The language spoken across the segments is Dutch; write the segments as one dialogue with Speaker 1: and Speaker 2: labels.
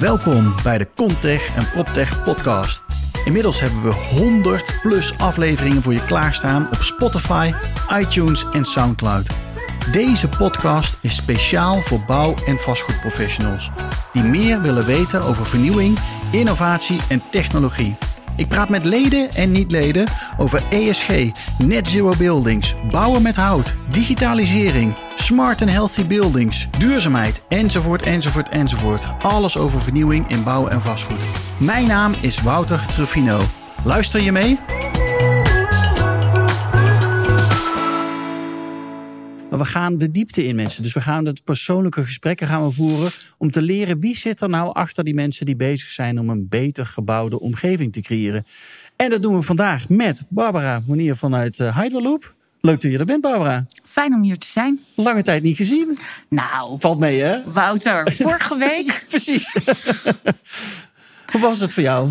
Speaker 1: Welkom bij de Contech en PropTech podcast. Inmiddels hebben we 100 plus afleveringen voor je klaarstaan op Spotify, iTunes en SoundCloud. Deze podcast is speciaal voor bouw- en vastgoedprofessionals die meer willen weten over vernieuwing, innovatie en technologie. Ik praat met leden en niet-leden over ESG, net zero buildings, bouwen met hout, digitalisering, smart and healthy buildings, duurzaamheid, enzovoort, enzovoort, enzovoort. Alles over vernieuwing in bouw en vastgoed. Mijn naam is Wouter Truffino. Luister je mee? Maar we gaan de diepte in, mensen. Dus we gaan het persoonlijke gesprekken gaan we voeren om te leren wie zit er nou achter die mensen die bezig zijn om een beter gebouwde omgeving te creëren. En dat doen we vandaag met Barbara Monier vanuit uh, Hyderloop. Leuk dat je er bent, Barbara.
Speaker 2: Fijn om hier te zijn.
Speaker 1: Lange tijd niet gezien.
Speaker 2: Nou,
Speaker 1: valt mee, hè?
Speaker 2: Wouter, vorige week.
Speaker 1: Precies. Hoe was het voor jou?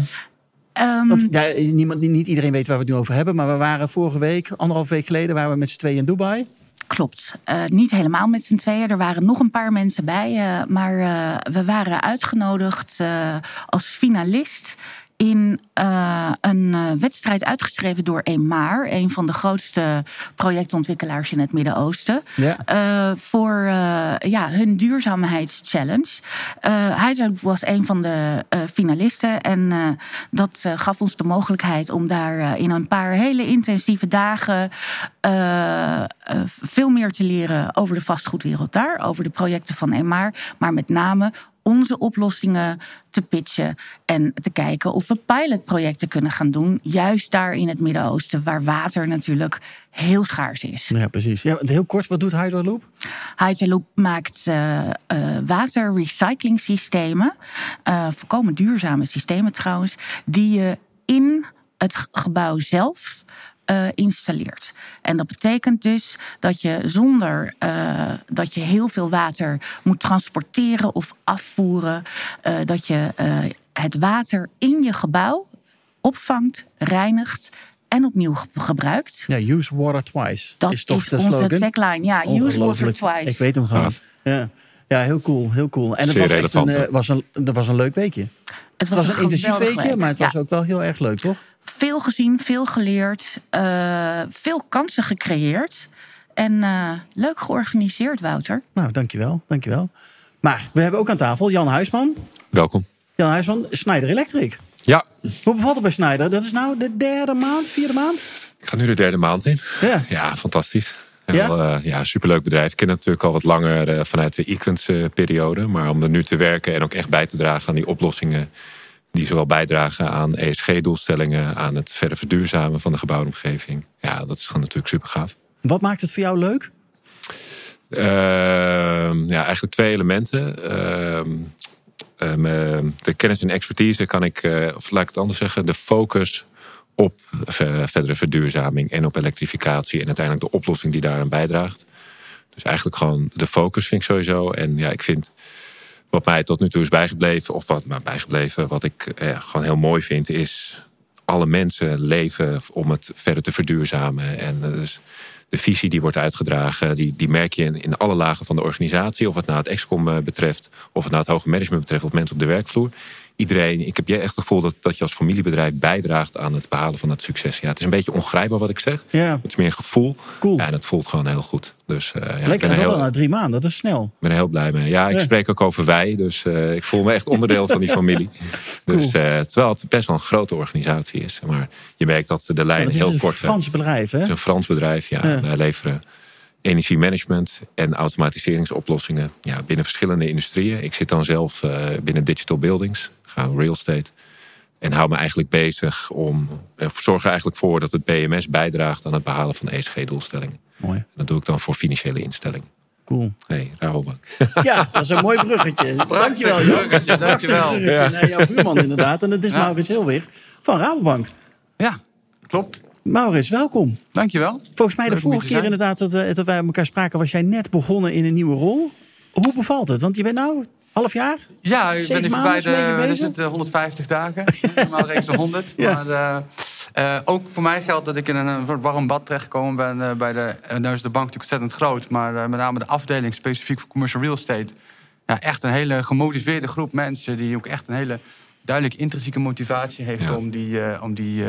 Speaker 2: Um,
Speaker 1: Want ja, niemand, niet iedereen weet waar we het nu over hebben, maar we waren vorige week, anderhalf week geleden, waren we met z'n tweeën in Dubai.
Speaker 2: Klopt. Uh, niet helemaal met z'n tweeën. Er waren nog een paar mensen bij. Uh, maar uh, we waren uitgenodigd als finalist in uh, een uh, wedstrijd uitgeschreven door EMAR, een van de grootste projectontwikkelaars in het Midden-Oosten,
Speaker 1: ja.
Speaker 2: uh, voor ja, hun duurzaamheidschallenge. hij was een van de finalisten en dat gaf ons de mogelijkheid om daar in een paar hele intensieve dagen veel meer te leren over de vastgoedwereld daar, over de projecten van EMAR, maar met name onze oplossingen te pitchen en te kijken of we pilotprojecten kunnen gaan doen, juist daar in het Midden-Oosten, waar water natuurlijk heel schaars is.
Speaker 1: Ja, precies. Ja, heel kort, wat doet Hyderloop?
Speaker 2: Hyderloop maakt uh, uh, waterrecycling systemen, uh, volkomen duurzame systemen trouwens, die je in het gebouw zelf uh, installeert. En dat betekent dus dat je zonder uh, dat je heel veel water moet transporteren of afvoeren, uh, dat je het water in je gebouw opvangt, reinigt en opnieuw gebruikt.
Speaker 1: Ja, use water twice.
Speaker 2: Dat
Speaker 1: is toch
Speaker 2: is
Speaker 1: de
Speaker 2: onze
Speaker 1: slogan?
Speaker 2: tagline. Ja, use water twice.
Speaker 1: Ik weet hem gewoon. Ja. ja, heel cool, heel cool. En het was echt een, was een, dat was een leuk weekje.
Speaker 2: Het
Speaker 1: was, een intensief weekje,
Speaker 2: week.
Speaker 1: maar het
Speaker 2: Ja.
Speaker 1: was ook wel heel erg leuk, toch?
Speaker 2: Veel gezien, veel geleerd, uh, veel kansen gecreëerd. En uh, leuk georganiseerd, Wouter.
Speaker 1: Nou, dankjewel, dankjewel. Maar we hebben ook aan tafel Jan Huisman.
Speaker 3: Welkom.
Speaker 1: Jan Huisman, Snyder Electric.
Speaker 3: Ja,
Speaker 1: Hoe bevalt het bij Snyder? Dat is nou de derde maand, vierde maand?
Speaker 3: ik ga nu de derde maand in.
Speaker 1: Ja.
Speaker 3: Ja, fantastisch.
Speaker 1: Ja?
Speaker 3: Eh, ja, superleuk bedrijf. Ik ken het natuurlijk al wat langer eh, vanuit de Equins-periode. maar om er nu te werken en ook echt bij te dragen aan die oplossingen... die zowel bijdragen aan ESG-doelstellingen... aan het verder verduurzamen van de gebouwde omgeving. Ja, dat is gewoon natuurlijk super gaaf.
Speaker 1: Wat maakt het voor jou leuk?
Speaker 3: Ehm, ja, eigenlijk twee elementen. Ehm, ehm, eh, de kennis en expertise kan ik, eh, of laat ik het anders zeggen, de focus op ver- verdere verduurzaming en op elektrificatie en uiteindelijk de oplossing die daaraan bijdraagt. Dus eigenlijk gewoon de focus vind ik sowieso. En ja, ik vind wat mij tot nu toe is bijgebleven, of wat mij bijgebleven, wat ik eh, gewoon heel mooi vind, is alle mensen leven om het verder te verduurzamen. En eh, dus de visie die wordt uitgedragen, die, die merk je in, in alle lagen van de organisatie. Of het nou het excom eh, betreft, of het nou het hoger management betreft, of mensen op de werkvloer. Iedereen, ik heb je echt het gevoel dat, dat je als familiebedrijf bijdraagt aan het behalen van het succes. Ja, het is een beetje ongrijpbaar wat ik zeg.
Speaker 1: Ja,
Speaker 3: Het is meer een gevoel.
Speaker 1: cool.
Speaker 3: Ja, en het voelt gewoon heel goed. Dus eh, ja, ik
Speaker 1: Lekker,
Speaker 3: ben
Speaker 1: en
Speaker 3: er
Speaker 1: dat
Speaker 3: heel,
Speaker 1: wel na drie maanden, dat is snel.
Speaker 3: ben er heel blij mee. Ja, ik
Speaker 1: Ja.
Speaker 3: spreek ook over wij, dus eh, ik voel me echt onderdeel van die familie. Dus eh, terwijl het best wel een grote organisatie is. Maar je merkt dat de
Speaker 1: Ja,
Speaker 3: lijnen
Speaker 1: het is
Speaker 3: heel
Speaker 1: een
Speaker 3: kort.
Speaker 1: Frans bedrijf, hè?
Speaker 3: Het is een Frans bedrijf. Ja. Wij leveren energiemanagement en automatiseringsoplossingen ja, binnen verschillende industrieën. Ik zit dan zelf binnen digital buildings, ga real estate. En hou me eigenlijk bezig om, of zorg er eigenlijk voor dat het BMS bijdraagt aan het behalen van ESG-doelstellingen.
Speaker 1: Mooi,
Speaker 3: Dat doe ik dan voor financiële instellingen.
Speaker 1: cool.
Speaker 3: Hey, Rabobank.
Speaker 1: Ja, dat is een mooi bruggetje. Dankjewel, Jan.
Speaker 4: bruggetje, dankjewel.
Speaker 1: Prachtig bruggetje naar jouw buurman inderdaad. En dat is
Speaker 4: Ja.
Speaker 1: Maurits Hilwig van Rabobank.
Speaker 4: Ja, klopt.
Speaker 1: Maurits, welkom.
Speaker 4: Dankjewel.
Speaker 1: Volgens mij de
Speaker 4: Leuk
Speaker 1: vorige keer inderdaad dat, we- dat wij met elkaar spraken... was jij net begonnen in een nieuwe rol. Hoe bevalt het? Want je bent nou half jaar?
Speaker 4: Ja, ik ben nu voorbij de, wat is het, eh, 150 dagen. Normaal reeks de 100.
Speaker 1: Ja.
Speaker 4: Maar eh, eh, ook voor mij geldt dat ik in een, warm bad terechtgekomen ben. eh, bij de, en nu is de bank natuurlijk ontzettend groot. Maar met name de afdeling specifiek voor commercial real estate... ja, echt een hele gemotiveerde groep mensen... die ook echt een hele duidelijk intrinsieke motivatie heeft...
Speaker 3: Ja.
Speaker 4: om, die, eh, om die,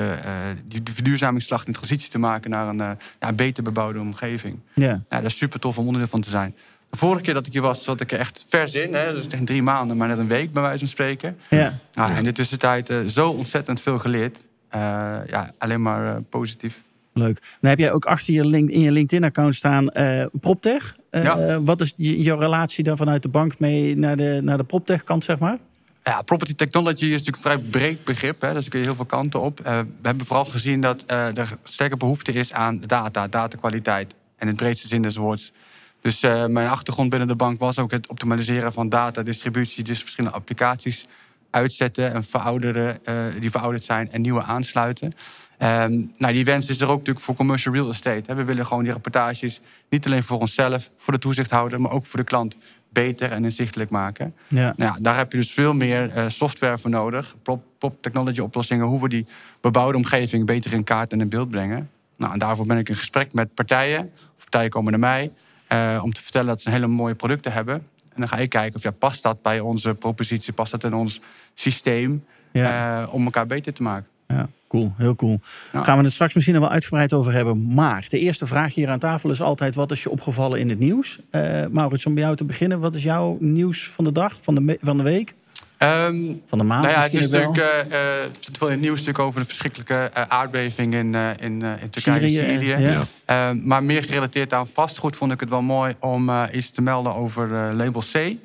Speaker 4: die, die verduurzamingsslag in transitie te maken... naar een eh, ja, beter bebouwde omgeving.
Speaker 5: Ja.
Speaker 4: Ja, dat is super tof om onderdeel van te zijn. De vorige keer dat ik hier was, zat ik er echt vers in. Hè? Dus tegen drie maanden, maar net een week bij wijze van spreken.
Speaker 1: Ja.
Speaker 4: Ja, in de tussentijd eh, zo ontzettend veel geleerd. Eh, ja, alleen maar eh, positief.
Speaker 1: Leuk. Dan heb jij ook achter je link, in je LinkedIn-account staan PropTech.
Speaker 4: Ja.
Speaker 1: Wat is je, jouw relatie daar vanuit de bank mee naar de, naar de PropTech-kant, zeg maar?
Speaker 4: Ja, property technology is natuurlijk een vrij breed begrip. Hè? Dus daar kun je heel veel kanten op. We hebben vooral gezien dat er sterke behoefte is aan data, datakwaliteit. En in het breedste zin des woords. Dus eh, mijn achtergrond binnen de bank was ook het optimaliseren van data, distributie, dus verschillende applicaties uitzetten en verouderen, eh, die verouderd zijn en nieuwe aansluiten. Ehm, nou, die wens is er ook natuurlijk voor commercial real estate. Hè. We willen gewoon die rapportages niet alleen voor onszelf, voor de toezichthouder, maar ook voor de klant beter en inzichtelijk maken.
Speaker 1: Ja.
Speaker 4: Nou daar heb je dus veel meer eh, software voor nodig. Prop, prop technology oplossingen, hoe we die bebouwde omgeving beter in kaart en in beeld brengen. Nou, en daarvoor ben ik in gesprek met partijen. Of partijen komen naar mij eh, om te vertellen dat ze hele mooie producten hebben. En dan ga ik kijken of ja, past dat bij onze propositie, past dat in ons systeem
Speaker 1: Ja.
Speaker 4: eh, om elkaar beter te maken.
Speaker 1: Ja, cool. Heel cool.
Speaker 4: Ja.
Speaker 1: Gaan we het straks misschien nog wel uitgebreid over hebben. Maar de eerste vraag hier aan tafel is altijd... wat is je opgevallen in het nieuws? Eh Maurits, om bij jou te beginnen. Wat is jouw nieuws van de dag, van de, van de week?
Speaker 4: Ehm,
Speaker 1: Van de maand
Speaker 4: nou ja, het
Speaker 1: misschien
Speaker 4: is
Speaker 1: ook wel?
Speaker 4: natuurlijk eh, eh, er zit veel in het nieuws natuurlijk over de verschrikkelijke eh, aardbeving in, eh, in, eh, in Turkije,
Speaker 1: Syrië,
Speaker 4: Syrië.
Speaker 1: ja.
Speaker 4: Ehm, maar meer gerelateerd aan vastgoed vond ik het wel mooi om eh, iets te melden over eh, label C.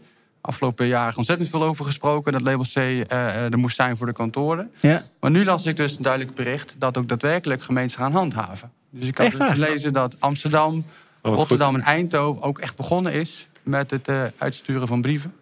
Speaker 4: Afgelopen jaar ontzettend veel over gesproken. Dat label C eh, eh, er moest zijn voor de kantoren.
Speaker 1: Ja.
Speaker 4: Maar nu las ik dus een duidelijk bericht dat ook daadwerkelijk gemeenten gaan handhaven. Dus ik had
Speaker 1: waar?
Speaker 4: gelezen dat Amsterdam,
Speaker 3: Oh,
Speaker 4: Rotterdam en Eindhoven ook echt begonnen is met het eh, uitsturen van brieven.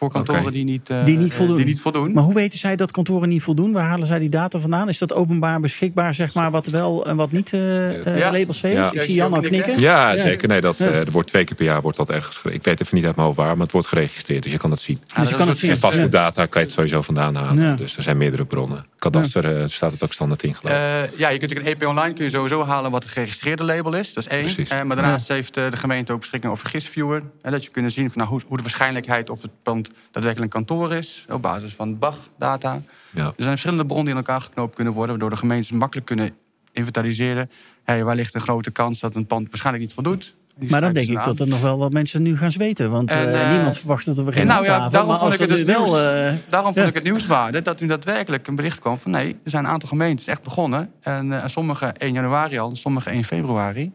Speaker 4: Voor kantoren die, niet, eh,
Speaker 1: Die niet voldoen.
Speaker 4: die niet voldoen.
Speaker 1: Maar hoe weten zij dat kantoren niet voldoen? Waar halen zij die data vandaan? Is dat openbaar beschikbaar, zeg maar, wat wel en wat niet eh eh,
Speaker 4: Ja.
Speaker 1: label C is?
Speaker 3: Ja.
Speaker 1: Ik zie Jan al knikken.
Speaker 3: Ja, zeker. Nee, dat,
Speaker 1: Ja.
Speaker 3: eh, er wordt twee keer per jaar wordt dat ergens. Ik weet even niet uit mijn hoofd waar, maar het wordt geregistreerd. Dus je kan het zien.
Speaker 4: Ja,
Speaker 1: Dus je kan het zien.
Speaker 3: En vastgoeddata kan je het sowieso vandaan halen.
Speaker 1: Ja.
Speaker 3: Dus er zijn meerdere bronnen. Kadaster eh, staat het ook standaard in geloof ik.
Speaker 4: Eh, ja, je kunt natuurlijk een EP Online kun je sowieso halen wat het geregistreerde label is. Dat is één.
Speaker 3: Precies.
Speaker 4: Eh, maar daarnaast heeft de gemeente ook beschikking over GIS-viewer. Hè, dat je kunt zien van, nou, hoe, hoe de waarschijnlijkheid of het pand daadwerkelijk een kantoor is. Op basis van BAG-data.
Speaker 3: Ja.
Speaker 4: Er zijn verschillende bronnen die in elkaar geknoopt kunnen worden. Waardoor de gemeentes makkelijk kunnen inventariseren. Hey, waar ligt een grote kans dat een pand waarschijnlijk niet voldoet. Die
Speaker 1: Maar dan denk ik
Speaker 4: aan.
Speaker 1: dat er nog wel wat mensen nu gaan zweten. Want
Speaker 4: En,
Speaker 1: eh,
Speaker 4: eh,
Speaker 1: niemand verwacht dat we geen
Speaker 4: nou ja, daarom
Speaker 1: Maar
Speaker 4: vond ik het dus
Speaker 1: wel...
Speaker 4: nieuws.
Speaker 1: eh,
Speaker 4: Daarom vond
Speaker 1: ja.
Speaker 4: ik het nieuwswaarde dat nu daadwerkelijk een bericht kwam van nee, er zijn een aantal gemeentes echt begonnen. En eh, sommige 1 januari al, en sommige 1 februari.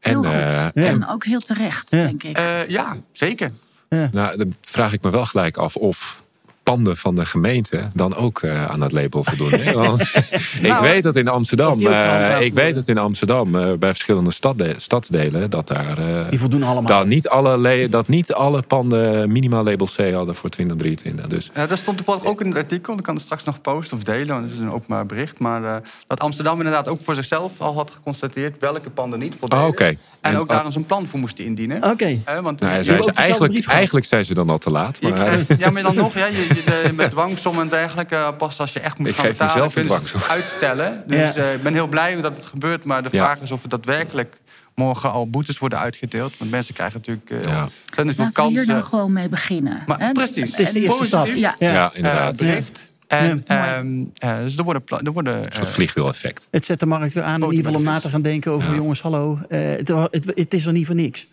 Speaker 2: Heel
Speaker 3: En,
Speaker 2: goed.
Speaker 3: eh,
Speaker 1: Ja.
Speaker 2: En ook heel terecht,
Speaker 1: Ja.
Speaker 2: denk ik.
Speaker 4: Eh, ja, zeker.
Speaker 3: Nou, dan vraag ik me wel gelijk af of panden van de gemeente dan ook eh, aan dat label voldoen. hè? Want ik
Speaker 4: Nou,
Speaker 3: weet dat in Amsterdam, eh, ik weet dat in Amsterdam eh, bij verschillende stadde- stadsdelen dat daar eh,
Speaker 1: Die voldoen allemaal.
Speaker 3: dat niet alle le- dat niet alle panden minimaal label C hadden voor 2023. Dus
Speaker 4: Ja, dat stond toevallig ook in het artikel. Dat kan het straks nog posten of delen, want het is een openbaar bericht. Maar eh, dat Amsterdam inderdaad ook voor zichzelf al had geconstateerd welke panden niet voldeden.
Speaker 3: Oh, oké.
Speaker 4: En,
Speaker 3: En-
Speaker 4: ook daar eens een plan voor moesten indienen.
Speaker 1: Oké.
Speaker 4: Hè, want
Speaker 3: nou, ja,
Speaker 4: je-
Speaker 3: zijn
Speaker 1: ook
Speaker 3: ze
Speaker 1: dezelfde
Speaker 3: eigenlijk, eigenlijk zijn ze dan al te laat. Maar, eh,
Speaker 4: krijgt- ja, maar dan nog, ja, je, je- de- met dwangsom en dergelijke, eh, pas als je echt moet
Speaker 3: Ik
Speaker 4: gaan
Speaker 3: geef
Speaker 4: betalen, het uitstellen. Dus
Speaker 1: Ja.
Speaker 4: eh, ik ben heel blij dat het gebeurt, maar de
Speaker 3: Ja.
Speaker 4: vraag is of het daadwerkelijk morgen al boetes worden uitgedeeld. Want mensen krijgen natuurlijk eh
Speaker 3: Ja.
Speaker 2: Laten we hier nou gewoon mee beginnen.
Speaker 4: Maar
Speaker 2: hè?
Speaker 4: precies.
Speaker 1: Het is de eerste stap.
Speaker 2: Ja.
Speaker 3: ja,
Speaker 1: Ja.
Speaker 3: inderdaad.
Speaker 4: bericht. En,
Speaker 2: Ja.
Speaker 4: ehm, eh, dus er worden, er worden
Speaker 3: een soort vliegwiel-effect.
Speaker 1: Het zet de markt weer aan in ieder geval om na te gaan denken over...
Speaker 3: Ja.
Speaker 1: jongens, hallo, eh, het, het, het is er niet voor niks.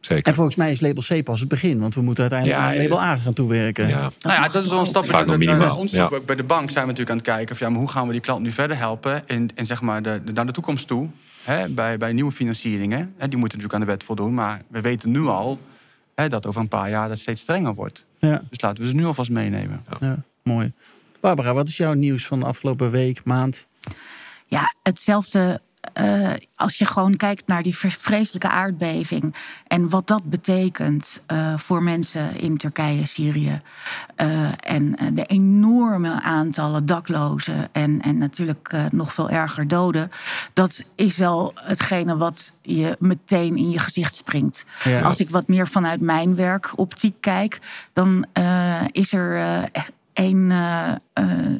Speaker 3: Zeker.
Speaker 1: En volgens mij is label C pas het begin. Want we moeten uiteindelijk
Speaker 3: Ja,
Speaker 1: naar label
Speaker 3: het-
Speaker 1: A gaan toewerken.
Speaker 3: Ja.
Speaker 4: nou ja, dat is wel een stap.
Speaker 3: Minimaal,
Speaker 4: ons
Speaker 3: ja.
Speaker 4: ook bij de bank zijn we natuurlijk aan het kijken... Of, ja, maar hoe gaan we die klant nu verder helpen in, in zeg maar de, de- naar de toekomst toe... Hè, bij, bij nieuwe financieringen. Hè, die moeten natuurlijk aan de wet voldoen. Maar we weten nu al hè, dat over een paar jaar dat steeds strenger wordt.
Speaker 1: Ja,
Speaker 4: Dus laten we ze nu alvast meenemen.
Speaker 1: ja, mooi. Barbara, wat is jouw nieuws van de afgelopen week, maand?
Speaker 2: Ja, hetzelfde eh, als je gewoon kijkt naar die vres- vreselijke aardbeving en wat dat betekent eh, voor mensen in Turkije, Syrië. eh, en de enorme aantallen daklozen en, en natuurlijk nog veel erger doden. Dat is wel hetgene wat je meteen in je gezicht springt.
Speaker 1: Ja.
Speaker 2: Als ik wat meer vanuit mijn werk optiek kijk, dan is er eh, eh,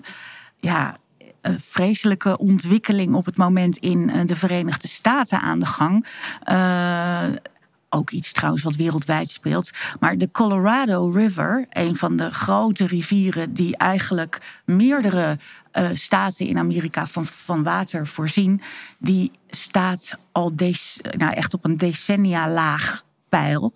Speaker 2: ja, vreselijke ontwikkeling op het moment in eh, de Verenigde Staten aan de gang. Eh, ook iets trouwens wat wereldwijd speelt. Maar de Colorado River, een van de grote rivieren die eigenlijk meerdere staten in Amerika van, van water voorzien, die staat al nou, echt op een decennia laag pijl.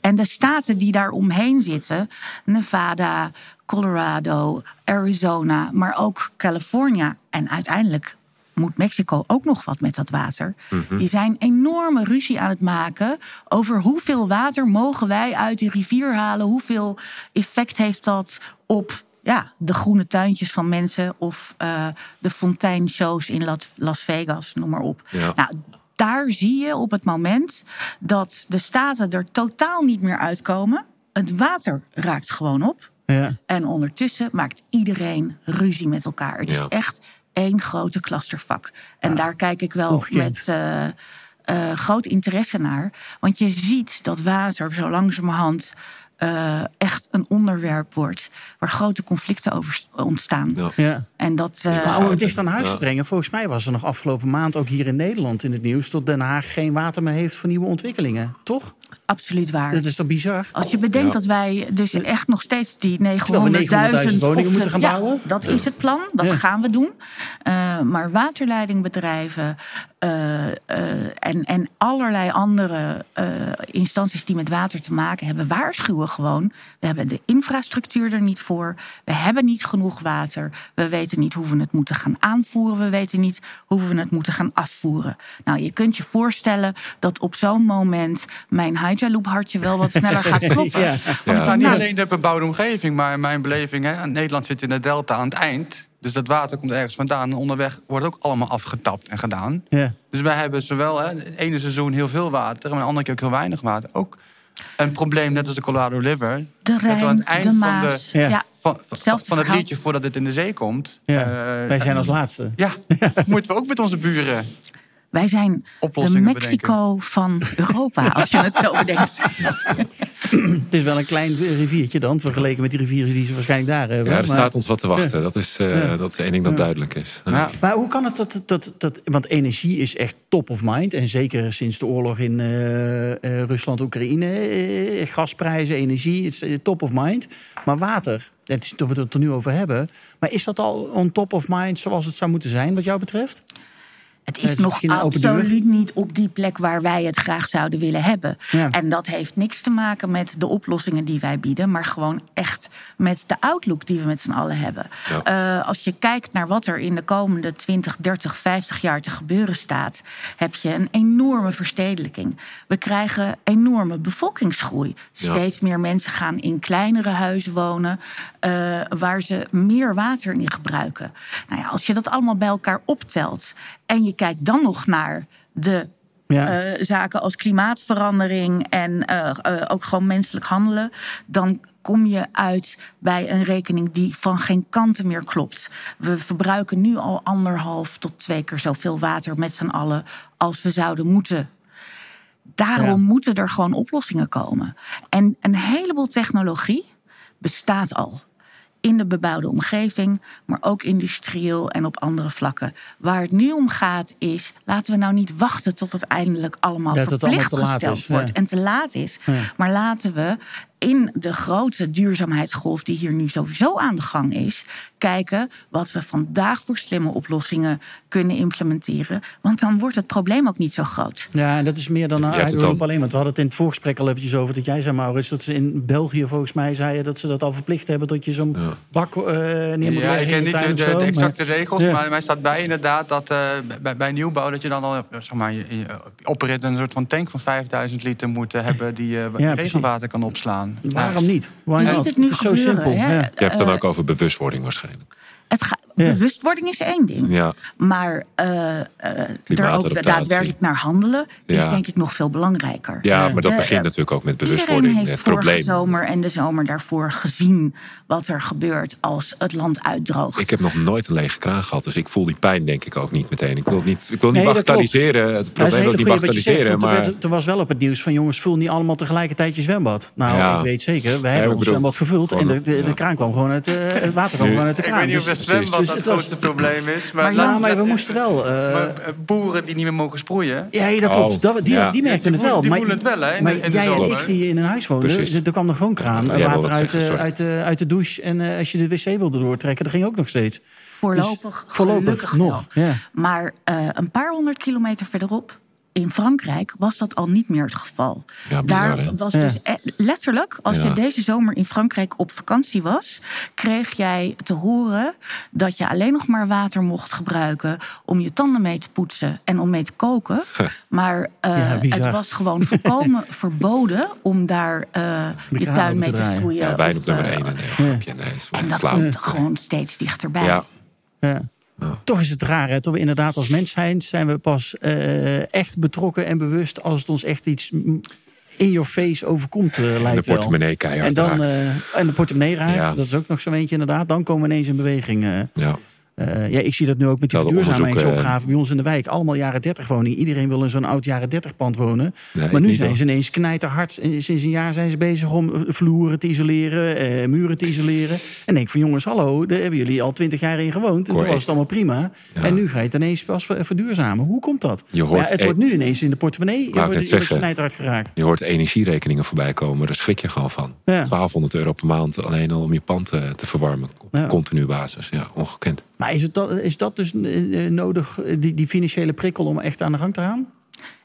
Speaker 2: En de staten die daar omheen zitten, Nevada, Colorado, Arizona, maar ook California en uiteindelijk moet Mexico ook nog wat met dat water. Die zijn enorme ruzie aan het maken over hoeveel water mogen wij uit die rivier halen, hoeveel effect heeft dat op ja, de groene tuintjes van mensen of eh, de fonteinshows in Las- Las Vegas, noem maar op.
Speaker 3: Ja.
Speaker 2: Nou, daar zie je op het moment dat de staten er totaal niet meer uitkomen. Het water raakt gewoon op.
Speaker 1: Ja.
Speaker 2: En ondertussen maakt iedereen ruzie met elkaar. Het
Speaker 3: Ja.
Speaker 2: is echt één grote clustervak. En daar kijk ik wel
Speaker 1: ongekend.
Speaker 2: met eh, eh, groot interesse naar. Want je ziet dat water zo langzamerhand eh, echt een onderwerp wordt... waar grote conflicten over ontstaan.
Speaker 3: Ja.
Speaker 1: Ja.
Speaker 2: En dat... eh,
Speaker 1: Maar om het dicht aan huis
Speaker 3: Ja.
Speaker 1: te brengen, volgens mij was er nog afgelopen maand ook hier in Nederland in het nieuws dat Den Haag geen water meer heeft voor nieuwe ontwikkelingen. Toch?
Speaker 2: Absoluut waar.
Speaker 1: Dat is toch bizar?
Speaker 2: Als je bedenkt
Speaker 3: Ja.
Speaker 2: dat wij dus echt nog steeds die 900.000
Speaker 1: Terwijl we 900.000 woningen moeten gaan
Speaker 2: Ja,
Speaker 1: bouwen?
Speaker 2: dat is het plan, dat
Speaker 1: Ja.
Speaker 2: gaan we doen. Eh, maar waterleidingbedrijven eh, eh, en, en allerlei andere eh, instanties die met water te maken hebben, waarschuwen gewoon. We hebben de infrastructuur er niet voor. We hebben niet genoeg water. We weten niet hoe we het moeten gaan aanvoeren. We weten niet hoe we het moeten gaan afvoeren. Nou, je kunt je voorstellen dat op zo'n moment mijn Hydraloop hartje wel wat sneller gaat kloppen.
Speaker 1: Ja.
Speaker 2: Want
Speaker 4: Nou, niet
Speaker 2: nou,
Speaker 4: alleen de bebouwde omgeving, maar in mijn beleving... Hè, Nederland zit in de delta aan het eind. Dus dat water komt ergens vandaan. En onderweg wordt ook allemaal afgetapt en gedaan.
Speaker 1: Ja.
Speaker 4: Dus wij hebben zowel hè, het ene seizoen heel veel water... en de andere keer ook heel weinig water. Ook een probleem, net als de Colorado River.
Speaker 2: de
Speaker 4: dat we aan
Speaker 2: Rijn,
Speaker 4: het eind
Speaker 2: de
Speaker 4: van de-
Speaker 1: Ja.
Speaker 4: Van, van,
Speaker 2: Hetzelfde
Speaker 4: van het liedje voordat het in de zee komt.
Speaker 1: Ja.
Speaker 4: Eh,
Speaker 1: Wij zijn als laatste.
Speaker 4: Ja, moeten we ook met onze buren.
Speaker 2: Wij zijn de Mexico van Europa, als je het zo bedenkt.
Speaker 1: Het is wel een klein riviertje dan, vergeleken met die rivieren die ze waarschijnlijk daar hebben.
Speaker 3: Ja, er
Speaker 1: Maar-
Speaker 3: staat ons wat te wachten. Dat, is, eh,
Speaker 1: Ja.
Speaker 3: dat is één ding dat duidelijk is. Ja.
Speaker 4: Ja.
Speaker 1: Maar hoe kan het dat, dat, dat. Want energie is echt top of mind. En zeker sinds de oorlog in eh, eh, Rusland-Oekraïne. eh, gasprijzen, energie, het is eh, top of mind. Maar water, het is dat we het er nu over hebben. Maar is dat al on top of mind zoals het zou moeten zijn, wat jou betreft?
Speaker 2: Het
Speaker 1: Het
Speaker 2: is nog absoluut niet op die plek waar wij het graag zouden willen hebben.
Speaker 1: Ja.
Speaker 2: En dat heeft niks te maken met de oplossingen die wij bieden, maar gewoon echt met de outlook die we met z'n allen hebben.
Speaker 3: Ja.
Speaker 2: Eh, als je kijkt naar wat er in de komende 20, 30, 50 jaar te gebeuren staat, heb je een enorme verstedelijking. We krijgen enorme bevolkingsgroei.
Speaker 3: Ja.
Speaker 2: Steeds meer mensen gaan in kleinere huizen wonen, eh, waar ze meer water in gebruiken. Nou ja, als je dat allemaal bij elkaar optelt en je kijkt dan nog naar de
Speaker 1: Ja.
Speaker 2: eh, zaken als klimaatverandering en eh, eh, ook gewoon menselijk handelen, dan kom je uit bij een rekening die van geen kanten meer klopt. We verbruiken nu al anderhalf tot twee keer zoveel water met z'n allen als we zouden moeten. Daarom
Speaker 1: Ja.
Speaker 2: moeten er gewoon oplossingen komen. En een heleboel technologie bestaat al. In de bebouwde omgeving, maar ook industrieel en op andere vlakken. Waar het nu om gaat is, laten we nou niet wachten tot het eindelijk allemaal
Speaker 1: het
Speaker 2: verplicht gesteld
Speaker 1: is,
Speaker 2: wordt
Speaker 1: ja.
Speaker 2: en te laat is.
Speaker 1: Ja.
Speaker 2: Maar laten we in de grote duurzaamheidsgolf die hier nu sowieso aan de gang is, kijken wat we vandaag voor slimme oplossingen kunnen implementeren. Want dan wordt het probleem ook niet zo groot.
Speaker 1: Ja, en dat is meer dan een uitroep alleen. Want we hadden het in het voorgesprek al eventjes over dat jij zei, Maurits, dat ze in België volgens mij zeiden dat ze dat al verplicht hebben dat je zo'n bak eh neer moet
Speaker 4: Ja,
Speaker 1: leggen
Speaker 4: ik ken niet de,
Speaker 1: tuin
Speaker 4: de,
Speaker 1: of zo,
Speaker 4: de
Speaker 1: maar-
Speaker 4: exacte regels,
Speaker 1: Ja.
Speaker 4: maar mij staat bij inderdaad dat eh, bij, bij nieuwbouw dat je dan al zeg maar, je, je oprit een soort van tank van 5000 liter moet eh, hebben die regenwater kan opslaan.
Speaker 1: Waarom niet? Why
Speaker 2: Je
Speaker 1: not?
Speaker 2: ziet het nu
Speaker 1: is zo
Speaker 2: gebeuren,
Speaker 1: simpel.
Speaker 2: hè?
Speaker 3: Je hebt het dan
Speaker 2: Eh,
Speaker 3: ook over bewustwording waarschijnlijk.
Speaker 2: Het ga-
Speaker 1: Ja.
Speaker 2: Bewustwording is één ding.
Speaker 3: Ja,
Speaker 2: Maar eh, eh, er ook daadwerkelijk naar handelen is
Speaker 3: Ja.
Speaker 2: denk ik nog veel belangrijker.
Speaker 3: ja maar dat
Speaker 2: Eh,
Speaker 3: begint
Speaker 2: eh,
Speaker 3: natuurlijk ook met
Speaker 2: Iedereen
Speaker 3: bewustwording.
Speaker 2: heeft
Speaker 3: Het
Speaker 2: vorige
Speaker 3: probleem.
Speaker 2: zomer en de zomer daarvoor gezien wat er gebeurt als het land uitdroogt.
Speaker 3: Ik heb nog nooit een lege kraan gehad, dus ik voel die pijn denk ik ook niet meteen. Ik wil niet, ik wil niet
Speaker 1: Nee, dat
Speaker 3: bagatelliseren. Het
Speaker 1: Dat
Speaker 3: probleem
Speaker 1: hele
Speaker 3: ook niet bagatelliseren,
Speaker 1: Want er,
Speaker 3: maar
Speaker 1: er was wel op het nieuws van jongens, vul niet allemaal tegelijkertijd je zwembad. Nou,
Speaker 3: Ja.
Speaker 1: ik weet zeker, we
Speaker 3: ik
Speaker 1: hebben ons
Speaker 3: bedoel,
Speaker 1: zwembad gevuld en de, de, de
Speaker 3: ja.
Speaker 1: kraan kwam gewoon uit, eh, het water kwam
Speaker 3: Nu-
Speaker 1: gewoon uit de
Speaker 4: Ik
Speaker 1: kraan.
Speaker 4: weet niet of het zwembad
Speaker 1: Dus
Speaker 4: dat
Speaker 1: het
Speaker 4: het
Speaker 1: was-
Speaker 4: grootste probleem is. Maar,
Speaker 2: Maar
Speaker 1: maar we moesten wel. eh,
Speaker 4: maar, eh, boeren die niet meer mogen sproeien.
Speaker 1: ja, dat klopt.
Speaker 3: Oh,
Speaker 1: Dat, die,
Speaker 3: ja.
Speaker 1: die merkten
Speaker 4: Die
Speaker 1: het wel.
Speaker 4: die voelen het wel, hè, in
Speaker 1: maar
Speaker 4: de- in de
Speaker 1: jij en ik die in een huis woonden, er kwam nog gewoon kraan. Water
Speaker 3: wat
Speaker 1: uit,
Speaker 3: sorry.
Speaker 1: uit, de, uit de douche. En eh, als je de wc wilde doortrekken, dat ging ook nog steeds.
Speaker 2: Voorlopig,
Speaker 1: Dus voorlopig
Speaker 2: gelukkig
Speaker 1: nog, ja.
Speaker 2: Maar eh, een paar honderd kilometer verderop, in Frankrijk, was dat al niet meer het geval.
Speaker 3: Ja, bizar,
Speaker 2: Daar was
Speaker 1: Ja.
Speaker 2: dus e- letterlijk, als
Speaker 3: Ja.
Speaker 2: je deze zomer in Frankrijk op vakantie was, kreeg jij te horen dat je alleen nog maar water mocht gebruiken om je tanden mee te poetsen en om mee te koken. Maar eh, het was gewoon volkomen verboden om daar eh,
Speaker 1: De
Speaker 2: je tuin mee
Speaker 1: te
Speaker 2: stroeien.
Speaker 3: Ja, wijn op nummer
Speaker 2: eh,
Speaker 3: 1. Nee, grapje. Nee, is
Speaker 2: en dat
Speaker 3: flauw.
Speaker 2: komt gewoon steeds dichterbij.
Speaker 3: Ja,
Speaker 1: Ja. Toch is het raar, hè? Toch we inderdaad als mens zijn, zijn we pas eh, echt betrokken en bewust als het ons echt iets in your face overkomt, eh,
Speaker 3: en de
Speaker 1: lijkt
Speaker 3: portemonnee keihard
Speaker 1: En, dan, eh, en de portemonnee raakt,
Speaker 3: Ja.
Speaker 1: dat is ook nog zo'n eentje inderdaad. Dan komen we ineens in beweging.
Speaker 3: ja.
Speaker 1: Eh, ja, ik zie dat nu ook met die verduurzamingsopgave bij ons in de wijk. Allemaal jaren 30 woning. Iedereen wil in zo'n oud jaren 30 pand wonen.
Speaker 3: Nee,
Speaker 1: maar nu zijn
Speaker 3: wel.
Speaker 1: ze ineens knijterhard. Sinds een jaar zijn ze bezig om eh, vloeren te isoleren, eh, muren te isoleren. En denk van jongens, hallo, daar hebben jullie al 20 jaar in gewoond. En toen was het allemaal prima.
Speaker 3: Ja.
Speaker 1: En nu ga je het ineens pas ver- verduurzamen. Hoe komt dat?
Speaker 3: Je hoort
Speaker 1: ja, het
Speaker 3: e-
Speaker 1: wordt nu ineens in de portemonnee. Je wordt, je knijterhard geraakt.
Speaker 3: Je hoort energierekeningen voorbij komen. Daar schrik je gewoon van.
Speaker 1: Ja.
Speaker 3: 1200 euro per maand alleen al om je pand eh, te verwarmen. Op continu basis. Ja, ongekend.
Speaker 1: Maar is, het dat, is dat dus eh, eh, nodig, eh, die, die financiële prikkel, om echt aan de gang te gaan?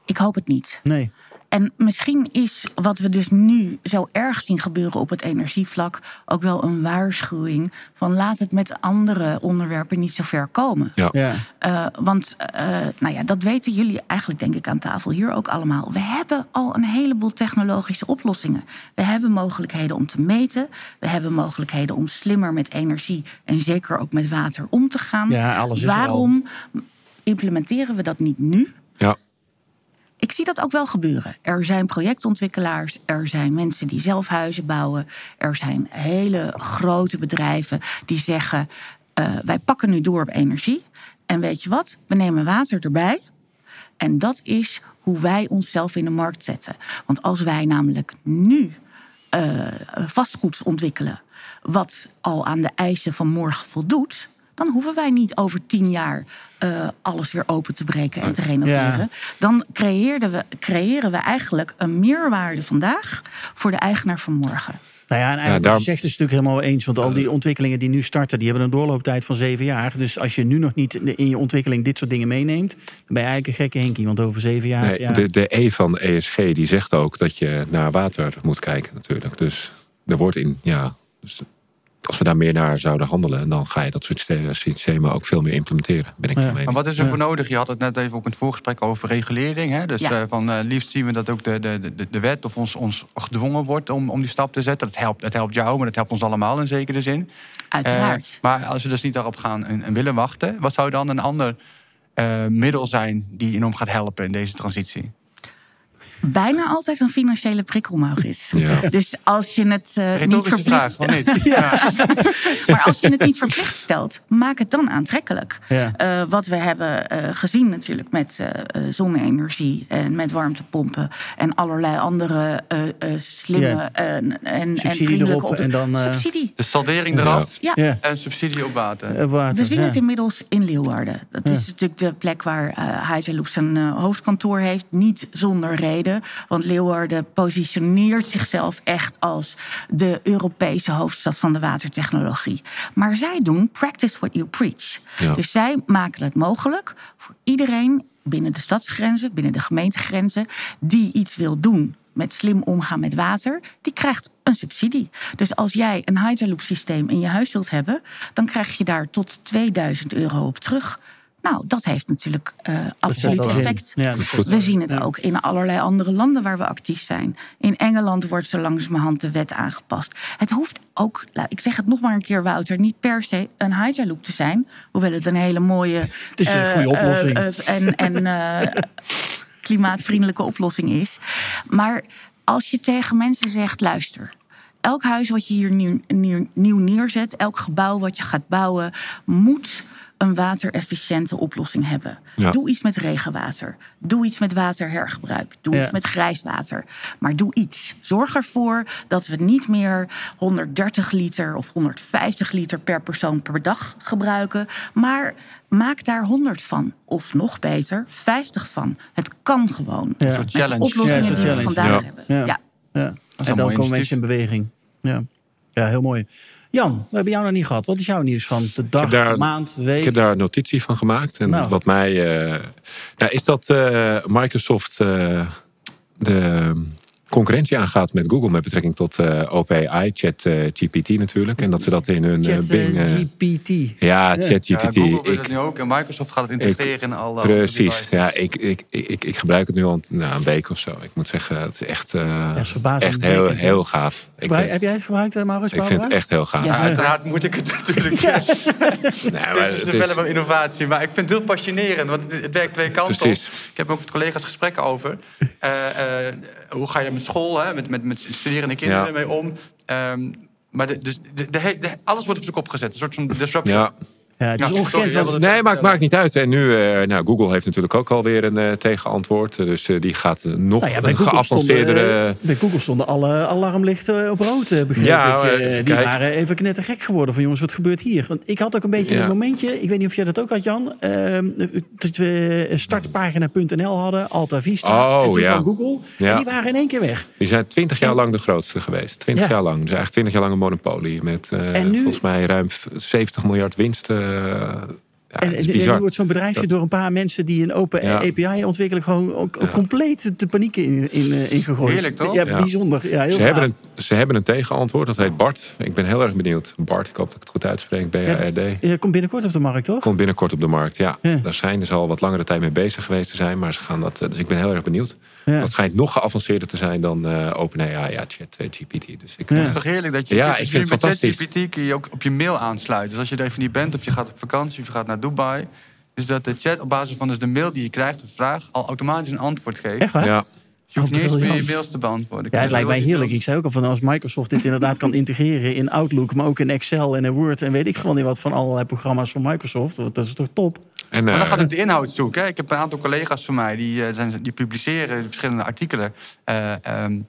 Speaker 2: Ik hoop het niet.
Speaker 1: Nee.
Speaker 2: En misschien is wat we dus nu zo erg zien gebeuren op het energievlak ook wel een waarschuwing van laat het met andere onderwerpen niet zo ver komen.
Speaker 3: Ja.
Speaker 1: Ja.
Speaker 2: Eh, want eh, nou ja, dat weten jullie eigenlijk, denk ik, aan tafel hier ook allemaal. We hebben al een heleboel technologische oplossingen. We hebben mogelijkheden om te meten. We hebben mogelijkheden om slimmer met energie en zeker ook met water om te gaan.
Speaker 1: Ja, alles is al.
Speaker 2: Waarom implementeren we dat niet nu?
Speaker 3: Ja.
Speaker 2: Ik zie dat ook wel gebeuren. Er zijn projectontwikkelaars, er zijn mensen die zelf huizen bouwen, er zijn hele grote bedrijven die zeggen: eh, wij pakken nu door op energie. En weet je wat? We nemen water erbij. En dat is hoe wij onszelf in de markt zetten. Want als wij namelijk nu eh, vastgoed ontwikkelen, wat al aan de eisen van morgen voldoet, dan hoeven wij niet over tien jaar eh, alles weer open te breken en te renoveren.
Speaker 1: Ja.
Speaker 2: Dan creëerden we, creëren we eigenlijk een meerwaarde vandaag voor de eigenaar van morgen.
Speaker 1: Nou ja, en eigenlijk
Speaker 3: daar-
Speaker 1: je zegt is natuurlijk helemaal eens. Want al die ontwikkelingen die nu starten, die hebben een doorlooptijd van zeven jaar. Dus als je nu nog niet in je ontwikkeling dit soort dingen meeneemt, dan ben je eigenlijk een gekke hinkie. Want over zeven jaar.
Speaker 3: Nee,
Speaker 1: ja.
Speaker 3: de, de E van ESG die zegt ook dat je naar water moet kijken natuurlijk. Dus er wordt in, ja, dus als we daar meer naar zouden handelen, dan ga je dat soort syste- systemen ook veel meer implementeren. Ben ik
Speaker 1: Ja.
Speaker 4: Maar wat is er voor nodig? Je had het net even ook in het voorgesprek over regulering. Hè? Dus
Speaker 2: Ja.
Speaker 4: eh, van eh, liefst zien we dat ook de, de, de, de wet of ons, ons gedwongen wordt om, om die stap te zetten. Dat helpt, dat helpt jou, maar dat helpt ons allemaal in zekere zin.
Speaker 2: Uiteraard.
Speaker 4: Eh, maar als we dus niet daarop gaan en, en willen wachten, wat zou dan een ander eh, middel zijn die enorm gaat helpen in deze transitie?
Speaker 2: Bijna altijd een financiële prikkel mogelijk is.
Speaker 3: Ja.
Speaker 2: Dus als je het eh, niet verplicht?
Speaker 4: Ja.
Speaker 2: Maar als je het niet verplicht stelt, maak het dan aantrekkelijk.
Speaker 1: Ja.
Speaker 2: Eh, wat we hebben eh, gezien natuurlijk met zonne-energie en met warmtepompen en allerlei andere slimme en, en, en
Speaker 1: Subsidie
Speaker 2: vriendelijke
Speaker 1: erop
Speaker 2: op-
Speaker 1: en dan, eh,
Speaker 2: subsidie.
Speaker 4: De saldering eraf
Speaker 2: Ja.
Speaker 1: Ja.
Speaker 4: en subsidie op water.
Speaker 1: Water,
Speaker 2: We zien
Speaker 1: ja.
Speaker 2: het inmiddels in Leeuwarden. Dat is natuurlijk de plek waar eh Hyperloop zijn hoofdkantoor heeft. Niet zonder reden. Want Leeuwarden positioneert zichzelf echt als de Europese hoofdstad van de watertechnologie. Maar zij doen practice what you preach.
Speaker 3: Ja.
Speaker 2: Dus zij maken het mogelijk voor iedereen binnen de stadsgrenzen, binnen de gemeentegrenzen, die iets wil doen met slim omgaan met water, die krijgt een subsidie. Dus als jij een Hyperloop systeem in je huis wilt hebben, dan krijg je daar tot 2000 euro op terug. Nou, dat heeft natuurlijk eh absoluut effect.
Speaker 1: Ja.
Speaker 2: We zien het
Speaker 1: Ja.
Speaker 2: ook in allerlei andere landen waar we actief zijn. In Engeland wordt zo langzamerhand de wet aangepast. Het hoeft ook, ik zeg het nog maar een keer, Wouter, niet per se een Hyperloop te zijn. Hoewel het een hele mooie. Het
Speaker 1: is een goede oplossing.
Speaker 2: en en eh, klimaatvriendelijke oplossing is. Maar als je tegen mensen zegt: luister. Elk huis wat je hier nieuw, nieuw, nieuw neerzet, elk gebouw wat je gaat bouwen, moet een waterefficiënte oplossing hebben.
Speaker 3: Ja.
Speaker 2: Doe iets met regenwater. Doe iets met waterhergebruik. Doe
Speaker 1: Ja.
Speaker 2: iets met grijswater. Maar doe iets. Zorg ervoor dat we niet meer 130 liter of 150 liter per persoon per dag gebruiken. Maar maak daar 100 van. Of nog beter, 50 van. Het kan gewoon.
Speaker 1: Ja.
Speaker 4: Een soort
Speaker 2: Met de
Speaker 4: challenge.
Speaker 2: oplossingen
Speaker 1: Ja, een soort
Speaker 2: die we vandaag
Speaker 3: Ja.
Speaker 2: hebben.
Speaker 1: Ja.
Speaker 2: Ja.
Speaker 1: Ja.
Speaker 4: een
Speaker 1: En dan komen mensen in beweging. Ja. ja, heel mooi. Jan, we hebben jou nog niet gehad. Wat is jouw nieuws van de dag,
Speaker 3: daar-
Speaker 1: maand, week?
Speaker 3: Ik heb daar een notitie van gemaakt. En
Speaker 1: Nou.
Speaker 3: wat mij. eh, nou, is dat eh, Microsoft eh, de concurrentie aangaat met Google met betrekking tot eh OpenAI, ChatGPT natuurlijk. En dat ze dat in hun eh,
Speaker 1: Chat
Speaker 3: Bing. eh,
Speaker 1: GPT.
Speaker 3: ja,
Speaker 1: Ja.
Speaker 3: ChatGPT.
Speaker 4: Ja, Google wil
Speaker 3: ik,
Speaker 4: het nu ook en Microsoft gaat het integreren in alle
Speaker 3: Precies,
Speaker 4: devices.
Speaker 3: ja, ik, ik, ik, ik gebruik het nu al nou, een week of zo. Ik moet zeggen, het is echt, eh,
Speaker 1: is
Speaker 3: echt heel, heel gaaf. Ik,
Speaker 1: Gebruik-
Speaker 3: vind-
Speaker 1: heb jij het gebruikt, eh, Maurits?
Speaker 3: ik vind het echt heel gaaf.
Speaker 2: Ja.
Speaker 4: Ja, uiteraard moet ik het natuurlijk. Ja.
Speaker 3: Nee, maar
Speaker 4: Het is de
Speaker 3: is-
Speaker 4: film van innovatie. Maar ik vind het heel fascinerend. Want het, werkt twee kanten
Speaker 3: Precies.
Speaker 4: op. Ik heb ook met collega's gesprekken over. Eh, eh, hoe ga je met school, hè, met, met, met studerende kinderen
Speaker 3: Ja.
Speaker 4: mee om? Ehm, maar de, dus de, de, he- de- alles wordt op zijn kop gezet. Een soort van disruption.
Speaker 3: ja.
Speaker 1: Ja, het is
Speaker 4: Ja,
Speaker 1: ongekend.
Speaker 4: sorry,
Speaker 1: want-
Speaker 4: ja, dat-
Speaker 3: Nee, maar het maakt niet uit. En nu, eh, nou, Google heeft natuurlijk ook alweer een eh, tegenantwoord. Dus eh, die gaat nog
Speaker 1: Nou ja, bij
Speaker 3: een
Speaker 1: Google, stonden,
Speaker 3: geavanceerdere...
Speaker 1: bij Google stonden alle alarmlichten op rood, eh, begreep
Speaker 3: Ja,
Speaker 1: ik. die
Speaker 3: kijk.
Speaker 1: waren even knettergek geworden van jongens, wat gebeurt hier? Want ik had ook een beetje
Speaker 3: Ja.
Speaker 1: een momentje, ik weet niet of jij dat ook had Jan, ehm, dat we startpagina.nl hadden, Alta Vista,
Speaker 3: Oh,
Speaker 1: en toen
Speaker 3: ja.
Speaker 1: kwam Google. En die waren in één keer weg.
Speaker 3: Die zijn twintig jaar
Speaker 1: En-
Speaker 3: lang de grootste geweest. Twintig
Speaker 1: Ja.
Speaker 3: jaar lang. Dus eigenlijk twintig jaar lang een monopolie. Met eh,
Speaker 1: En nu-
Speaker 3: volgens mij ruim 70 miljard winst. Ja,
Speaker 1: en nu wordt zo'n bedrijfje door een paar mensen die een open
Speaker 3: Ja.
Speaker 1: API ontwikkelen, gewoon ook, compleet de paniek in, in, eh, ingegooid.
Speaker 4: Heerlijk, toch?
Speaker 1: Ja,
Speaker 3: Ja.
Speaker 1: bijzonder. Ja, heel
Speaker 3: Ze hebben, een, ze hebben een tegenantwoord, dat heet Bart. Ik ben heel erg benieuwd. Bart, ik hoop dat ik het goed uitspreek.
Speaker 1: Ja,
Speaker 3: BARD.
Speaker 1: eh, komt binnenkort op de markt, toch?
Speaker 3: Komt binnenkort op de markt, ja.
Speaker 1: Ja.
Speaker 3: Daar zijn ze al wat langere tijd mee bezig geweest te zijn. Maar ze gaan dat, eh, dus ik ben heel erg benieuwd.
Speaker 1: Ja.
Speaker 3: Dat schijnt nog geavanceerder te zijn dan eh OpenAI, ja, ChatGPT. Dus ik,
Speaker 1: Ja.
Speaker 4: Het is toch heerlijk dat je,
Speaker 3: Ja,
Speaker 4: je
Speaker 3: ik
Speaker 4: kunt-
Speaker 3: vind het
Speaker 4: met. ChatGPT kun je ook op je mail aansluiten. Dus als je er even niet bent, of je gaat op vakantie, of je gaat naar Dubai. Dus dat de chat op basis van dus de mail die je krijgt, de vraag, al automatisch een antwoord geeft.
Speaker 1: Echt waar?
Speaker 3: ja,
Speaker 4: Dus je hoeft
Speaker 1: Oh,
Speaker 4: niet eens meer je mails te beantwoorden.
Speaker 1: Ja, het lijkt mij heerlijk. Ik zei ook al van als Microsoft dit inderdaad kan integreren in Outlook, maar ook in Excel en in Word en weet ik veel niet wat van allerlei programma's van Microsoft. Dat is toch top?
Speaker 3: En,
Speaker 4: Maar dan
Speaker 3: eh,
Speaker 4: gaat ook de inhoud zoeken. Ik heb een aantal collega's van mij die, eh, zijn, die publiceren verschillende artikelen. Eh, ehm,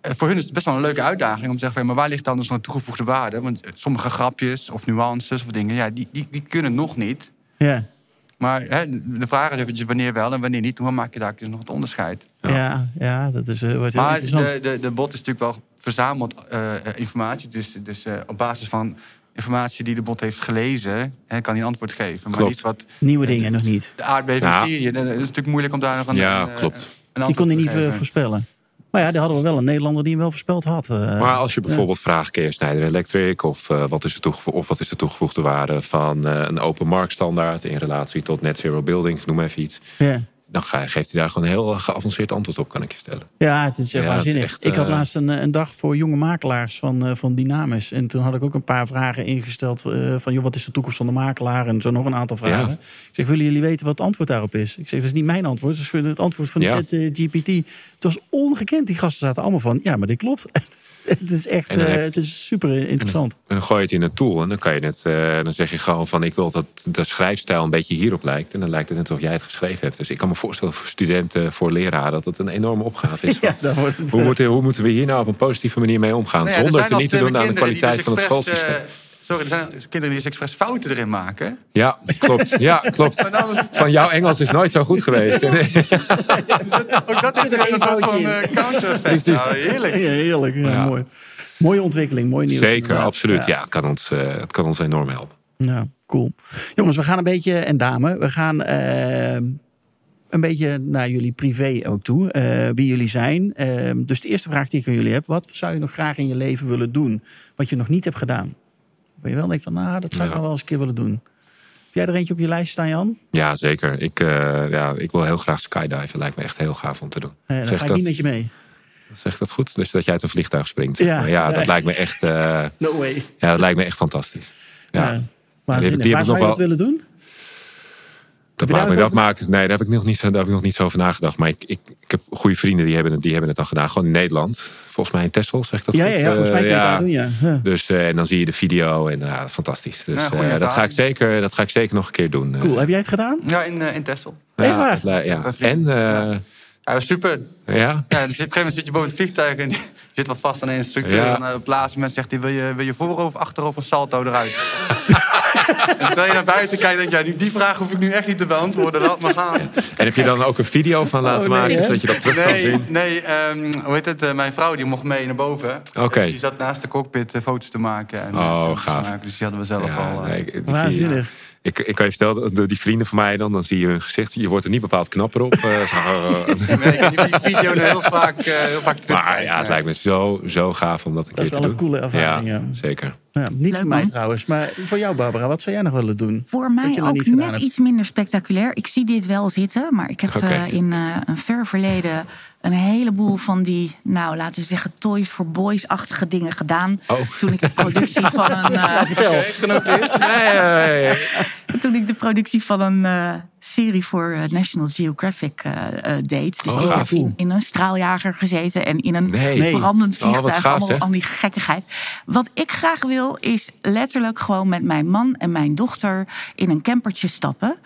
Speaker 4: eh, voor hun is het best wel een leuke uitdaging om te zeggen: van, maar waar ligt dan dus een toegevoegde waarde? Want sommige grapjes of nuances of dingen, ja, die, die, die kunnen nog niet.
Speaker 1: Ja,
Speaker 4: Maar hè, de vraag is eventjes wanneer wel en wanneer niet. Hoe maak je daar dus nog het onderscheid?
Speaker 1: ja. ja, dat is, eh, wordt heel
Speaker 4: Maar
Speaker 1: interessant.
Speaker 4: de, de, de bot is natuurlijk wel verzameld informatie. Dus, dus eh, op basis van informatie die de bot heeft gelezen, hè, kan hij een antwoord geven. Maar
Speaker 3: Klopt.
Speaker 4: niet wat
Speaker 1: Nieuwe dingen nog niet.
Speaker 4: de aardbeving
Speaker 3: Ja.
Speaker 4: in Syrië. Dat is natuurlijk moeilijk om daar nog een.
Speaker 3: Ja,
Speaker 4: een,
Speaker 3: klopt.
Speaker 4: een
Speaker 1: Die kon hij niet eh,
Speaker 4: geven.
Speaker 1: voorspellen. Maar ja, daar hadden we wel een Nederlander die hem wel voorspeld had. eh.
Speaker 3: Maar als je bijvoorbeeld vraagt, ken je Schneider Electric? Of, eh, wat is de of wat is de toegevoegde waarde van eh, een open marktstandaard in relatie tot net zero buildings, noem even iets.
Speaker 1: ja.
Speaker 3: Dan geeft hij daar gewoon een heel eh, geavanceerd antwoord op, kan ik je vertellen.
Speaker 1: Ja, het is echt
Speaker 3: Ja, het is
Speaker 1: waanzinnig.
Speaker 3: echt,
Speaker 1: ik had
Speaker 3: eh,
Speaker 1: laatst een, een dag voor jonge makelaars van, eh, van Dynamis. En toen had ik ook een paar vragen ingesteld. eh, van, joh, wat is de toekomst van de makelaar? En zo nog een aantal vragen.
Speaker 3: Ja.
Speaker 1: Ik zeg, willen jullie weten wat het antwoord daarop is? Ik zeg, dat is niet mijn antwoord. Dat is het antwoord van
Speaker 3: Ja.
Speaker 1: de GPT. Het was ongekend. Die gasten zaten allemaal van, ja, maar dit klopt. het is echt,
Speaker 3: dan
Speaker 1: eh,
Speaker 3: heb-
Speaker 1: het is super interessant.
Speaker 3: En dan gooi je het in een tool en dan kan je het, eh, dan zeg je gewoon van ik wil dat de schrijfstijl een beetje hierop lijkt. En dan lijkt het net alsof jij het geschreven hebt. Dus ik kan me voorstellen voor studenten, voor leraren, dat het een enorme opgave is.
Speaker 1: Ja, daar wordt het,
Speaker 3: Hoe moeten, hoe moeten we hier nou op een positieve manier mee omgaan?
Speaker 4: Nou ja, er
Speaker 3: zonder te niet te doen aan de kwaliteit van
Speaker 4: dus
Speaker 3: het
Speaker 4: expres,
Speaker 3: schoolsysteem.
Speaker 4: eh, sorry, er zijn kinderen die dus expres fouten erin maken.
Speaker 3: Ja, klopt. Ja, klopt.
Speaker 4: Is
Speaker 3: Van jouw Engels is nooit zo goed geweest. Nee.
Speaker 4: ook dat is
Speaker 1: er
Speaker 4: een soort van eh, counter-effect. Nou, heerlijk.
Speaker 1: Ja, heerlijk. Ja,
Speaker 3: Ja.
Speaker 1: Mooi. Mooie ontwikkeling, mooi nieuws.
Speaker 3: Zeker,
Speaker 1: inderdaad.
Speaker 3: absoluut. Ja, het, kan ons, eh, het kan ons enorm helpen.
Speaker 1: Ja, cool. Jongens, we gaan een beetje, en dame, we gaan eh, een beetje naar jullie privé ook toe. eh, wie jullie zijn. Dus de eerste vraag die ik aan jullie heb. Wat zou je nog graag in je leven willen doen? Wat je nog niet hebt gedaan? Waar je wel denkt van, nou, dat zou ik nog wel eens een keer willen doen. Heb jij er eentje op je lijst staan, Jan?
Speaker 3: Ja, zeker. Ik, eh, ja, ik wil heel graag skydiven. Lijkt me echt heel gaaf om te doen.
Speaker 1: Dan
Speaker 3: Zeg
Speaker 1: ga ik
Speaker 3: dat-
Speaker 1: niet met je mee.
Speaker 3: Zegt dat goed? Dus dat jij uit een vliegtuig springt.
Speaker 1: Ja.
Speaker 3: maar. ja
Speaker 1: Ja.
Speaker 3: dat lijkt me echt, eh,
Speaker 1: No way.
Speaker 3: ja, dat lijkt me echt fantastisch. Ja.
Speaker 1: Ja.
Speaker 3: Heb ik
Speaker 1: zou je
Speaker 3: nog
Speaker 1: dat willen doen? Daar
Speaker 3: maakt, dat
Speaker 1: over-
Speaker 3: maakt, nee, daar heb ik nog niet, zo- daar heb ik nog niet zo over nagedacht. Maar ik, ik, ik heb goede vrienden die hebben, het- die hebben het dan gedaan. Gewoon in Nederland. Volgens mij in Texel, zeg ik dat
Speaker 1: Ja,
Speaker 3: goed?
Speaker 1: ja, ja, volgens mij
Speaker 3: Eh,
Speaker 1: kun je het daar doen, ja. Ja.
Speaker 3: Dus, eh, en dan zie je de video en ja, fantastisch. Dus
Speaker 4: Ja,
Speaker 3: dat, ga ik zeker, dat ga ik zeker nog een keer doen.
Speaker 1: Cool. Heb jij het gedaan?
Speaker 4: Ja, in, in Texel.
Speaker 1: Echt
Speaker 3: ja,
Speaker 1: waar?
Speaker 3: ja. En, eh,
Speaker 4: Ja, was super.
Speaker 3: ja.
Speaker 4: Ja, dus op een gegeven moment zit je boven het vliegtuig en je zit wat vast aan een instructeur.
Speaker 3: Ja.
Speaker 4: En op het laatste moment zegt hij, wil je, wil je voorover, achterover, salto eruit? en terwijl je naar buiten kijkt, denk je, ja, die, die vraag hoef ik nu echt niet te beantwoorden, laat maar gaan.
Speaker 3: En heb je dan ook een video van laten
Speaker 1: nee,
Speaker 3: maken,
Speaker 1: hè?
Speaker 3: zodat je dat terug kan
Speaker 4: Nee,
Speaker 3: zien?
Speaker 4: nee ehm, hoe heet het? eh, mijn vrouw die mocht mee naar boven.
Speaker 3: Oké.
Speaker 4: Dus die zat naast de cockpit eh, foto's te maken. En, eh,
Speaker 3: Oh,
Speaker 4: te
Speaker 3: gaaf.
Speaker 4: maken. Dus die hadden we zelf
Speaker 3: Ja,
Speaker 4: al. eh,
Speaker 3: nee,
Speaker 1: Waanzinnig.
Speaker 3: Ik, ik kan je vertellen, door die vrienden van mij dan, dan zie je hun gezicht. Je wordt er niet bepaald knapper op. zo,
Speaker 4: Nee, ik heb die video nu heel vaak, eh, heel vaak terug.
Speaker 3: maar ja, het lijkt me zo, zo gaaf om dat een
Speaker 1: Dat is
Speaker 3: keer
Speaker 1: wel een coole ervaring, ja.
Speaker 3: zeker.
Speaker 1: Ja, niet
Speaker 2: Leuk,
Speaker 1: voor mij
Speaker 2: man.
Speaker 1: trouwens, maar voor jou Barbara. Wat zou jij nog willen doen?
Speaker 2: Voor mij ook net
Speaker 1: hebt.
Speaker 2: iets minder spectaculair. Ik zie dit wel zitten, maar ik heb eh, in eh, een ver verleden een heleboel van die, nou laten we zeggen, Toys for Boys-achtige dingen gedaan.
Speaker 3: Oh.
Speaker 2: Toen ik de productie van een. eh,
Speaker 1: Vertel.
Speaker 2: toen ik de productie van een eh, serie voor eh, National Geographic eh, eh, deed. Dus
Speaker 3: Oh,
Speaker 2: ik heb in, een straaljager gezeten en in een
Speaker 3: Nee.
Speaker 2: Brandend
Speaker 3: Oh,
Speaker 2: vliegtuig.
Speaker 3: gaaf,
Speaker 2: allemaal die gekkigheid. Wat ik graag wil, is letterlijk gewoon met mijn man en mijn dochter in een campertje stappen.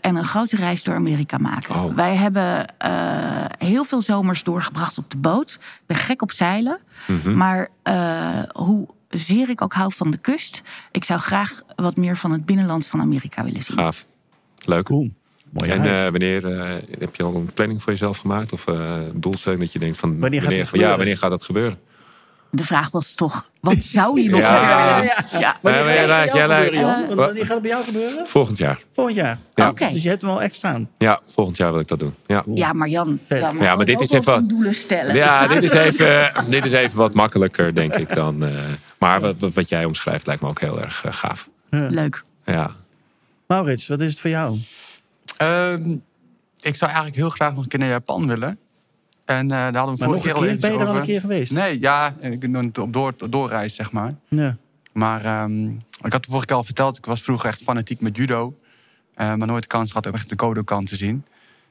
Speaker 2: en een grote reis door Amerika maken.
Speaker 3: Oh.
Speaker 2: Wij hebben heel veel zomers doorgebracht op de boot. Ik ben gek op zeilen.
Speaker 3: Mhm.
Speaker 2: Maar eh, hoe zeer ik ook hou van de kust. Ik zou graag wat meer van het binnenland van Amerika willen zien.
Speaker 3: Gaaf. Leuk.
Speaker 1: Cool. Mooi
Speaker 3: En eh, wanneer eh, heb je al een planning voor jezelf gemaakt? Of eh, een doelstelling dat je denkt van...
Speaker 1: Wanneer gaat
Speaker 3: ja, wanneer gaat dat gebeuren?
Speaker 2: De vraag was toch, wat zou je nog
Speaker 3: Ja.
Speaker 1: Ja,
Speaker 2: Ja.
Speaker 1: Wanneer
Speaker 3: Nee,
Speaker 1: gaat het bij
Speaker 3: jij
Speaker 1: jou
Speaker 3: lijkt-
Speaker 1: gebeuren, Jan? Wanneer gaat het bij jou gebeuren?
Speaker 3: Volgend jaar.
Speaker 1: Volgend jaar.
Speaker 3: Ja.
Speaker 2: Oké.
Speaker 1: Dus je hebt hem al echt staan.
Speaker 3: Ja, volgend jaar wil ik dat doen. Ja.
Speaker 2: Ja, maar Jan, dan
Speaker 3: Ja, maar dit
Speaker 2: ook
Speaker 3: is even-
Speaker 2: doelen stellen.
Speaker 3: Ja, dit is, even, dit is even wat makkelijker, denk ik dan. eh, maar wat, wat- jij omschrijft lijkt me ook heel erg gaaf.
Speaker 2: Leuk.
Speaker 3: Ja.
Speaker 1: Maurits, wat is het voor jou?
Speaker 4: Ehm, ik zou eigenlijk heel graag nog een keer naar Japan willen. En eh, daar hadden we
Speaker 1: Maar
Speaker 4: vorige
Speaker 1: nog een
Speaker 4: keer al even
Speaker 1: Ben je er al een keer geweest?
Speaker 4: Nee, ja, ik ben op door, doorreis, zeg maar.
Speaker 1: Ja.
Speaker 4: Maar ehm, ik had de vorige keer al verteld, ik was vroeger echt fanatiek met judo. Eh, maar nooit de kans gehad om echt de Kodokan te zien.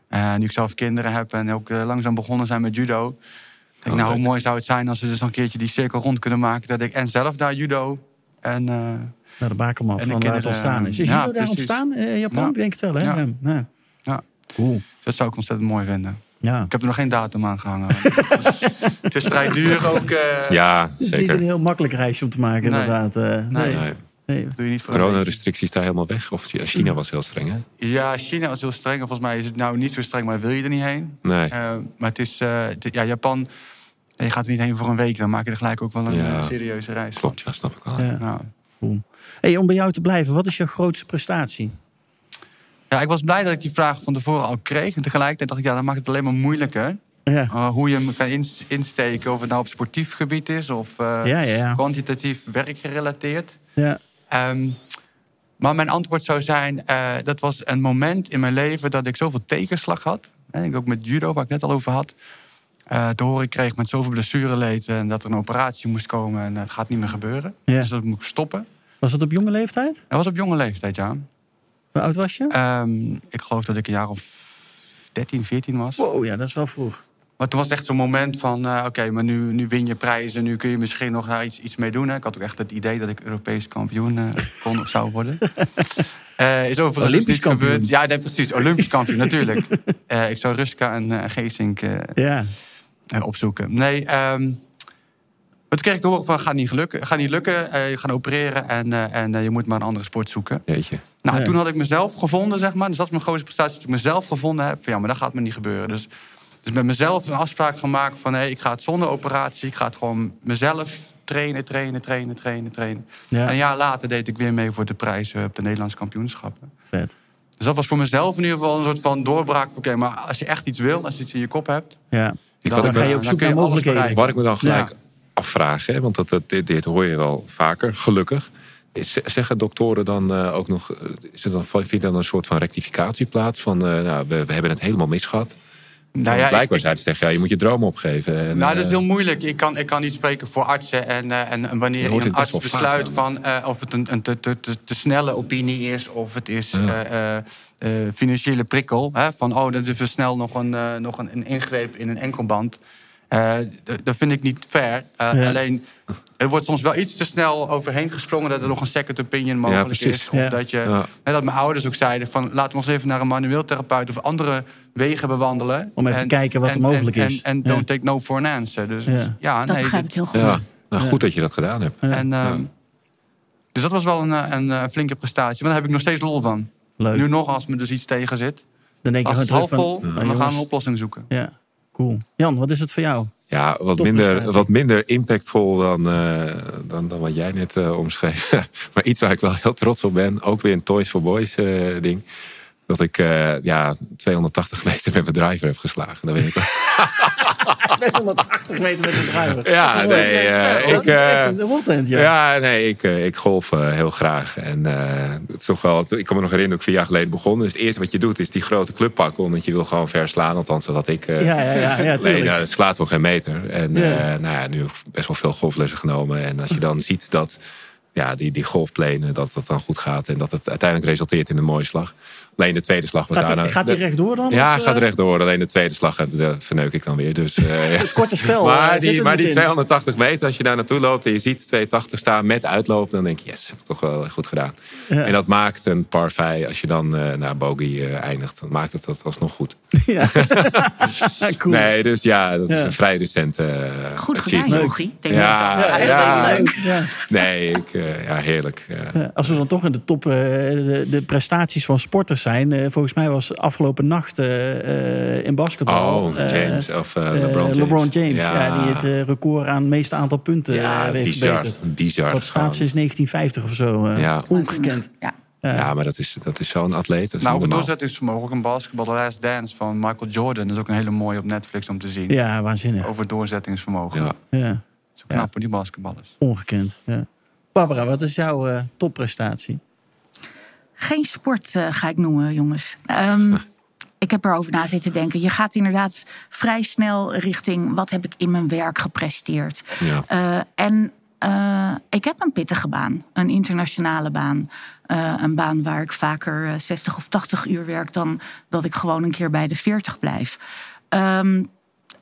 Speaker 4: Eh, nu ik zelf kinderen heb en ook eh, langzaam begonnen zijn met judo. Ik denk,
Speaker 3: Oh,
Speaker 4: nou, hoe mooi zou het zijn als we dus nog een keertje die cirkel rond kunnen maken. Dat ik en zelf daar judo en... eh,
Speaker 1: Naar de bakermat
Speaker 4: En de
Speaker 1: van waar het ontstaan is. Is
Speaker 4: ja,
Speaker 1: judo daar
Speaker 4: precies.
Speaker 1: ontstaan eh, in Japan?
Speaker 4: Ja.
Speaker 1: Ik denk het wel, hè?
Speaker 4: Ja.
Speaker 1: Ja. Cool.
Speaker 4: dat zou ik ontzettend mooi vinden.
Speaker 1: Ja.
Speaker 4: Ik heb er nog geen datum aan gehangen. Dus het is vrij duur ook. eh,
Speaker 3: ja,
Speaker 1: Het is niet
Speaker 3: zeker.
Speaker 1: een heel makkelijk reisje om te maken,
Speaker 4: Nee.
Speaker 1: inderdaad. eh, nee.
Speaker 4: Nee.
Speaker 3: Nee.
Speaker 4: Doe je niet voor.
Speaker 3: Coronarestricties daar helemaal weg? Of China was heel streng, hè?
Speaker 4: Ja, China was heel streng. Volgens mij is het nou niet zo streng, maar wil je er niet heen.
Speaker 3: Nee.
Speaker 4: Eh, maar het is, eh, het- ja, Japan, je gaat er niet heen voor een week. Dan maak je er gelijk ook wel een
Speaker 3: Ja.
Speaker 4: eh, serieuze reis.
Speaker 3: Klopt, ja, snap ik wel.
Speaker 1: Ja.
Speaker 4: Nou,
Speaker 1: Cool. Hey, om bij jou te blijven, wat is jouw grootste prestatie?
Speaker 4: ja, ik was blij dat ik die vraag van tevoren al kreeg. En tegelijkertijd dacht ik, ja, dan maakt het alleen maar moeilijker.
Speaker 1: Ja,
Speaker 4: Uh, hoe je hem kan ins- insteken, of het nou op sportief gebied is... of eh,
Speaker 1: ja, ja. ja.
Speaker 4: kwantitatief werkgerelateerd.
Speaker 1: ja.
Speaker 4: Ehm, maar mijn antwoord zou zijn, eh, dat was een moment in mijn leven dat ik zoveel tegenslag had. En ik ook met judo, waar ik net al over had. eh, te horen kreeg met zoveel blessureleed en dat er een operatie moest komen en het gaat niet meer gebeuren. Dus dat moet ik stoppen.
Speaker 1: Was dat op jonge leeftijd?
Speaker 4: Dat was op jonge leeftijd, ja.
Speaker 1: Hoe oud was je?
Speaker 4: Ehm, ik geloof dat ik een jaar of 13, 14 was.
Speaker 1: Wow, ja, dat is wel vroeg.
Speaker 4: Maar toen was het echt zo'n moment van, eh, oké, maar nu, nu win je prijzen, nu kun je misschien nog daar iets, iets mee doen. Hè. Ik had ook echt het idee dat ik Europees kampioen eh, kon of zou worden. Eh, is overigens
Speaker 1: Olympisch
Speaker 4: niet
Speaker 1: kampioen.
Speaker 4: gebeurd. Ja, nee, precies, Olympisch kampioen, natuurlijk. Ik zou Ruska en Geesink
Speaker 1: Ja.
Speaker 4: opzoeken. Nee, ehm, maar toen kreeg ik te horen van, gaat niet, gelukken, gaat niet lukken, eh, je gaat opereren en, eh, en eh, je moet maar een andere sport zoeken.
Speaker 3: Jeetje.
Speaker 4: Nou, toen had ik mezelf gevonden, zeg maar. Dus dat is mijn grootste prestatie. Dat ik mezelf gevonden heb. Van, ja, maar dat gaat me niet gebeuren. Dus, dus met mezelf een afspraak gemaakt van... hé, ik ga het zonder operatie. Ik ga het gewoon mezelf trainen, trainen, trainen, trainen, trainen.
Speaker 1: Ja.
Speaker 4: En een jaar later deed ik weer mee voor de prijzen op de Nederlandse kampioenschappen.
Speaker 1: Vet.
Speaker 4: Dus dat was voor mezelf in ieder geval een soort van doorbraak. Oké, maar als je echt iets wil, als je iets in je kop hebt...
Speaker 1: Ja.
Speaker 3: Ik,
Speaker 4: Dan
Speaker 3: wat, ik
Speaker 1: ga
Speaker 3: me,
Speaker 1: je op
Speaker 4: dan
Speaker 1: zoek naar mogelijkheden.
Speaker 3: wat ik me dan gelijk
Speaker 4: Ja.
Speaker 3: Afvraag, hè, want dat, dat, dit, dit hoor je wel vaker, gelukkig. Is- Zeggen doktoren dan eh, ook nog, eh, is er dan, vindt er dan een soort van rectificatie plaats? Van, eh, nou, we, we hebben het helemaal misgehad.
Speaker 4: Nou ja,
Speaker 3: Blijkbaar zei ze tegen ja, je moet je droom opgeven. En,
Speaker 4: Nou, dat is
Speaker 3: eh,
Speaker 4: heel moeilijk. Ik kan, ik kan niet spreken voor artsen. En, eh, en, wanneer een arts besluit van eh, of het een, een te, te, te, te snelle opinie is, of het is
Speaker 3: Ja.
Speaker 4: eh, eh, eh, financiële prikkel. Hè, van, oh, dat is even snel nog een, eh, nog een, een ingreep in een enkelband. Eh, d- dat vind ik niet fair. Eh,
Speaker 1: Ja.
Speaker 4: Alleen, er wordt soms wel iets te snel overheen gesprongen... dat er nog een second opinion mogelijk
Speaker 3: precies.
Speaker 4: is. Of
Speaker 1: Ja.
Speaker 4: dat, je, dat mijn ouders ook zeiden van... laten we ons even naar een manueel therapeut... of andere wegen bewandelen.
Speaker 1: Om even te kijken wat er mogelijk
Speaker 4: en,
Speaker 1: is.
Speaker 4: En, en
Speaker 1: Ja.
Speaker 4: don't take no for an answer. Dus
Speaker 1: Ja.
Speaker 4: ja,
Speaker 2: Dat
Speaker 4: nee,
Speaker 2: begrijp ik heel goed.
Speaker 3: Ja, nou,
Speaker 1: Ja.
Speaker 3: goed dat je dat gedaan hebt.
Speaker 4: En, ehm, Dus dat was wel een, eh, een, flinke prestatie. Maar daar heb ik nog steeds lol van.
Speaker 1: Leuk.
Speaker 4: Nu nog, als me dus iets tegen zit.
Speaker 1: Dan denk je
Speaker 4: Als het
Speaker 1: gewoon
Speaker 4: half vol,
Speaker 1: van...
Speaker 4: dan gaan we een oplossing zoeken.
Speaker 1: Ja, cool. Jan, wat is het voor jou?
Speaker 3: Ja, wat minder, wat minder impactvol dan, eh, dan, dan wat jij net eh, omschreef. maar iets waar ik wel heel trots op ben. Ook weer een Toys for Boys eh, ding. Dat ik ja, 280 meter met mijn driver heb geslagen. Dat weet ik wel.
Speaker 1: 280 meter met een driver.
Speaker 3: Ja,
Speaker 1: Dat is
Speaker 3: nee, eh,
Speaker 1: Dat
Speaker 3: ik,
Speaker 1: echt
Speaker 3: eh,
Speaker 1: ja.
Speaker 3: Ja, nee, ik, eh, ik golf eh, heel graag. En eh, het is toch wel, ik kan me nog herinneren, dat ik vier jaar geleden begon. Dus het eerste wat je doet is die grote club pakken. Omdat je wil gewoon verslaan. Althans, zodat ik... eh,
Speaker 1: Ja, ja, ja, ja,
Speaker 3: Alleen, nou, het slaat wel geen meter. En
Speaker 1: Ja.
Speaker 3: eh, nou ja, nu best wel veel golflessen genomen. En als je dan ziet dat ja, die, die golfplenen, dat dat dan goed gaat. En dat het uiteindelijk resulteert in een mooie slag. Alleen de tweede slag was
Speaker 1: Gaat
Speaker 3: daarna...
Speaker 1: hij, gaat hij rechtdoor dan?
Speaker 3: Ja,
Speaker 1: of,
Speaker 3: gaat
Speaker 1: eh,
Speaker 3: rechtdoor. Alleen de tweede slag eh, de verneuk ik dan weer. Dus, eh.
Speaker 1: Het korte spel.
Speaker 3: Maar die, maar die
Speaker 1: meteen.
Speaker 3: 280 meter, als je daar naartoe loopt en je ziet 280 staan met uitloop, dan denk je, yes, heb ik toch wel goed gedaan.
Speaker 1: Ja.
Speaker 3: En dat maakt een par 5, als je dan eh naar bogey eindigt, dan maakt het dat alsnog goed.
Speaker 1: Ja. cool.
Speaker 3: Nee, dus ja, dat is een vrij recente eh,
Speaker 2: Goed gedaan,
Speaker 3: achievement.
Speaker 2: Jochie. Denk
Speaker 3: Ja,
Speaker 2: ik.
Speaker 1: Ja,
Speaker 3: ja.
Speaker 2: leuk.
Speaker 3: Nee, ik, ja, heerlijk. Ja.
Speaker 1: Ja, Als we dan toch in de top, eh, de, de prestaties van sporters zijn. eh, volgens mij was afgelopen nacht eh, eh, in basketbal.
Speaker 3: Oh,
Speaker 1: eh,
Speaker 3: James of LeBron James.
Speaker 1: LeBron James, ja.
Speaker 3: Ja.
Speaker 1: die het record aan het meeste aantal punten
Speaker 3: ja,
Speaker 1: heeft
Speaker 3: bizar.
Speaker 1: verbeterd.
Speaker 3: bizar
Speaker 1: Wat staat sinds 1950 of zo. eh,
Speaker 3: Ja.
Speaker 1: Ongekend.
Speaker 2: Ja.
Speaker 1: Ja.
Speaker 3: Ja, maar dat is, dat is zo'n atleet. Dat is
Speaker 4: Nou, doorzettingsvermogen, ook een basketbal, The Last Dance van Michael Jordan. Dat is ook een hele mooie op Netflix om te zien.
Speaker 1: Ja, waanzinnig.
Speaker 4: Over doorzettingsvermogen.
Speaker 3: Ja.
Speaker 1: Ja,
Speaker 4: Zo knap hoe die basketballers.
Speaker 1: ongekend. Ja. Barbara, wat is jouw eh, topprestatie?
Speaker 2: Geen sport eh, ga ik noemen, jongens. Ehm, ik heb erover na zitten denken. Je gaat inderdaad vrij snel richting wat heb ik in mijn werk gepresteerd.
Speaker 3: Ja.
Speaker 2: Eh, en eh, ik heb een pittige baan, een internationale baan. Een baan waar ik vaker eh, 60 of 80 uur werk dan dat ik gewoon een keer bij de 40 blijf. Ehm,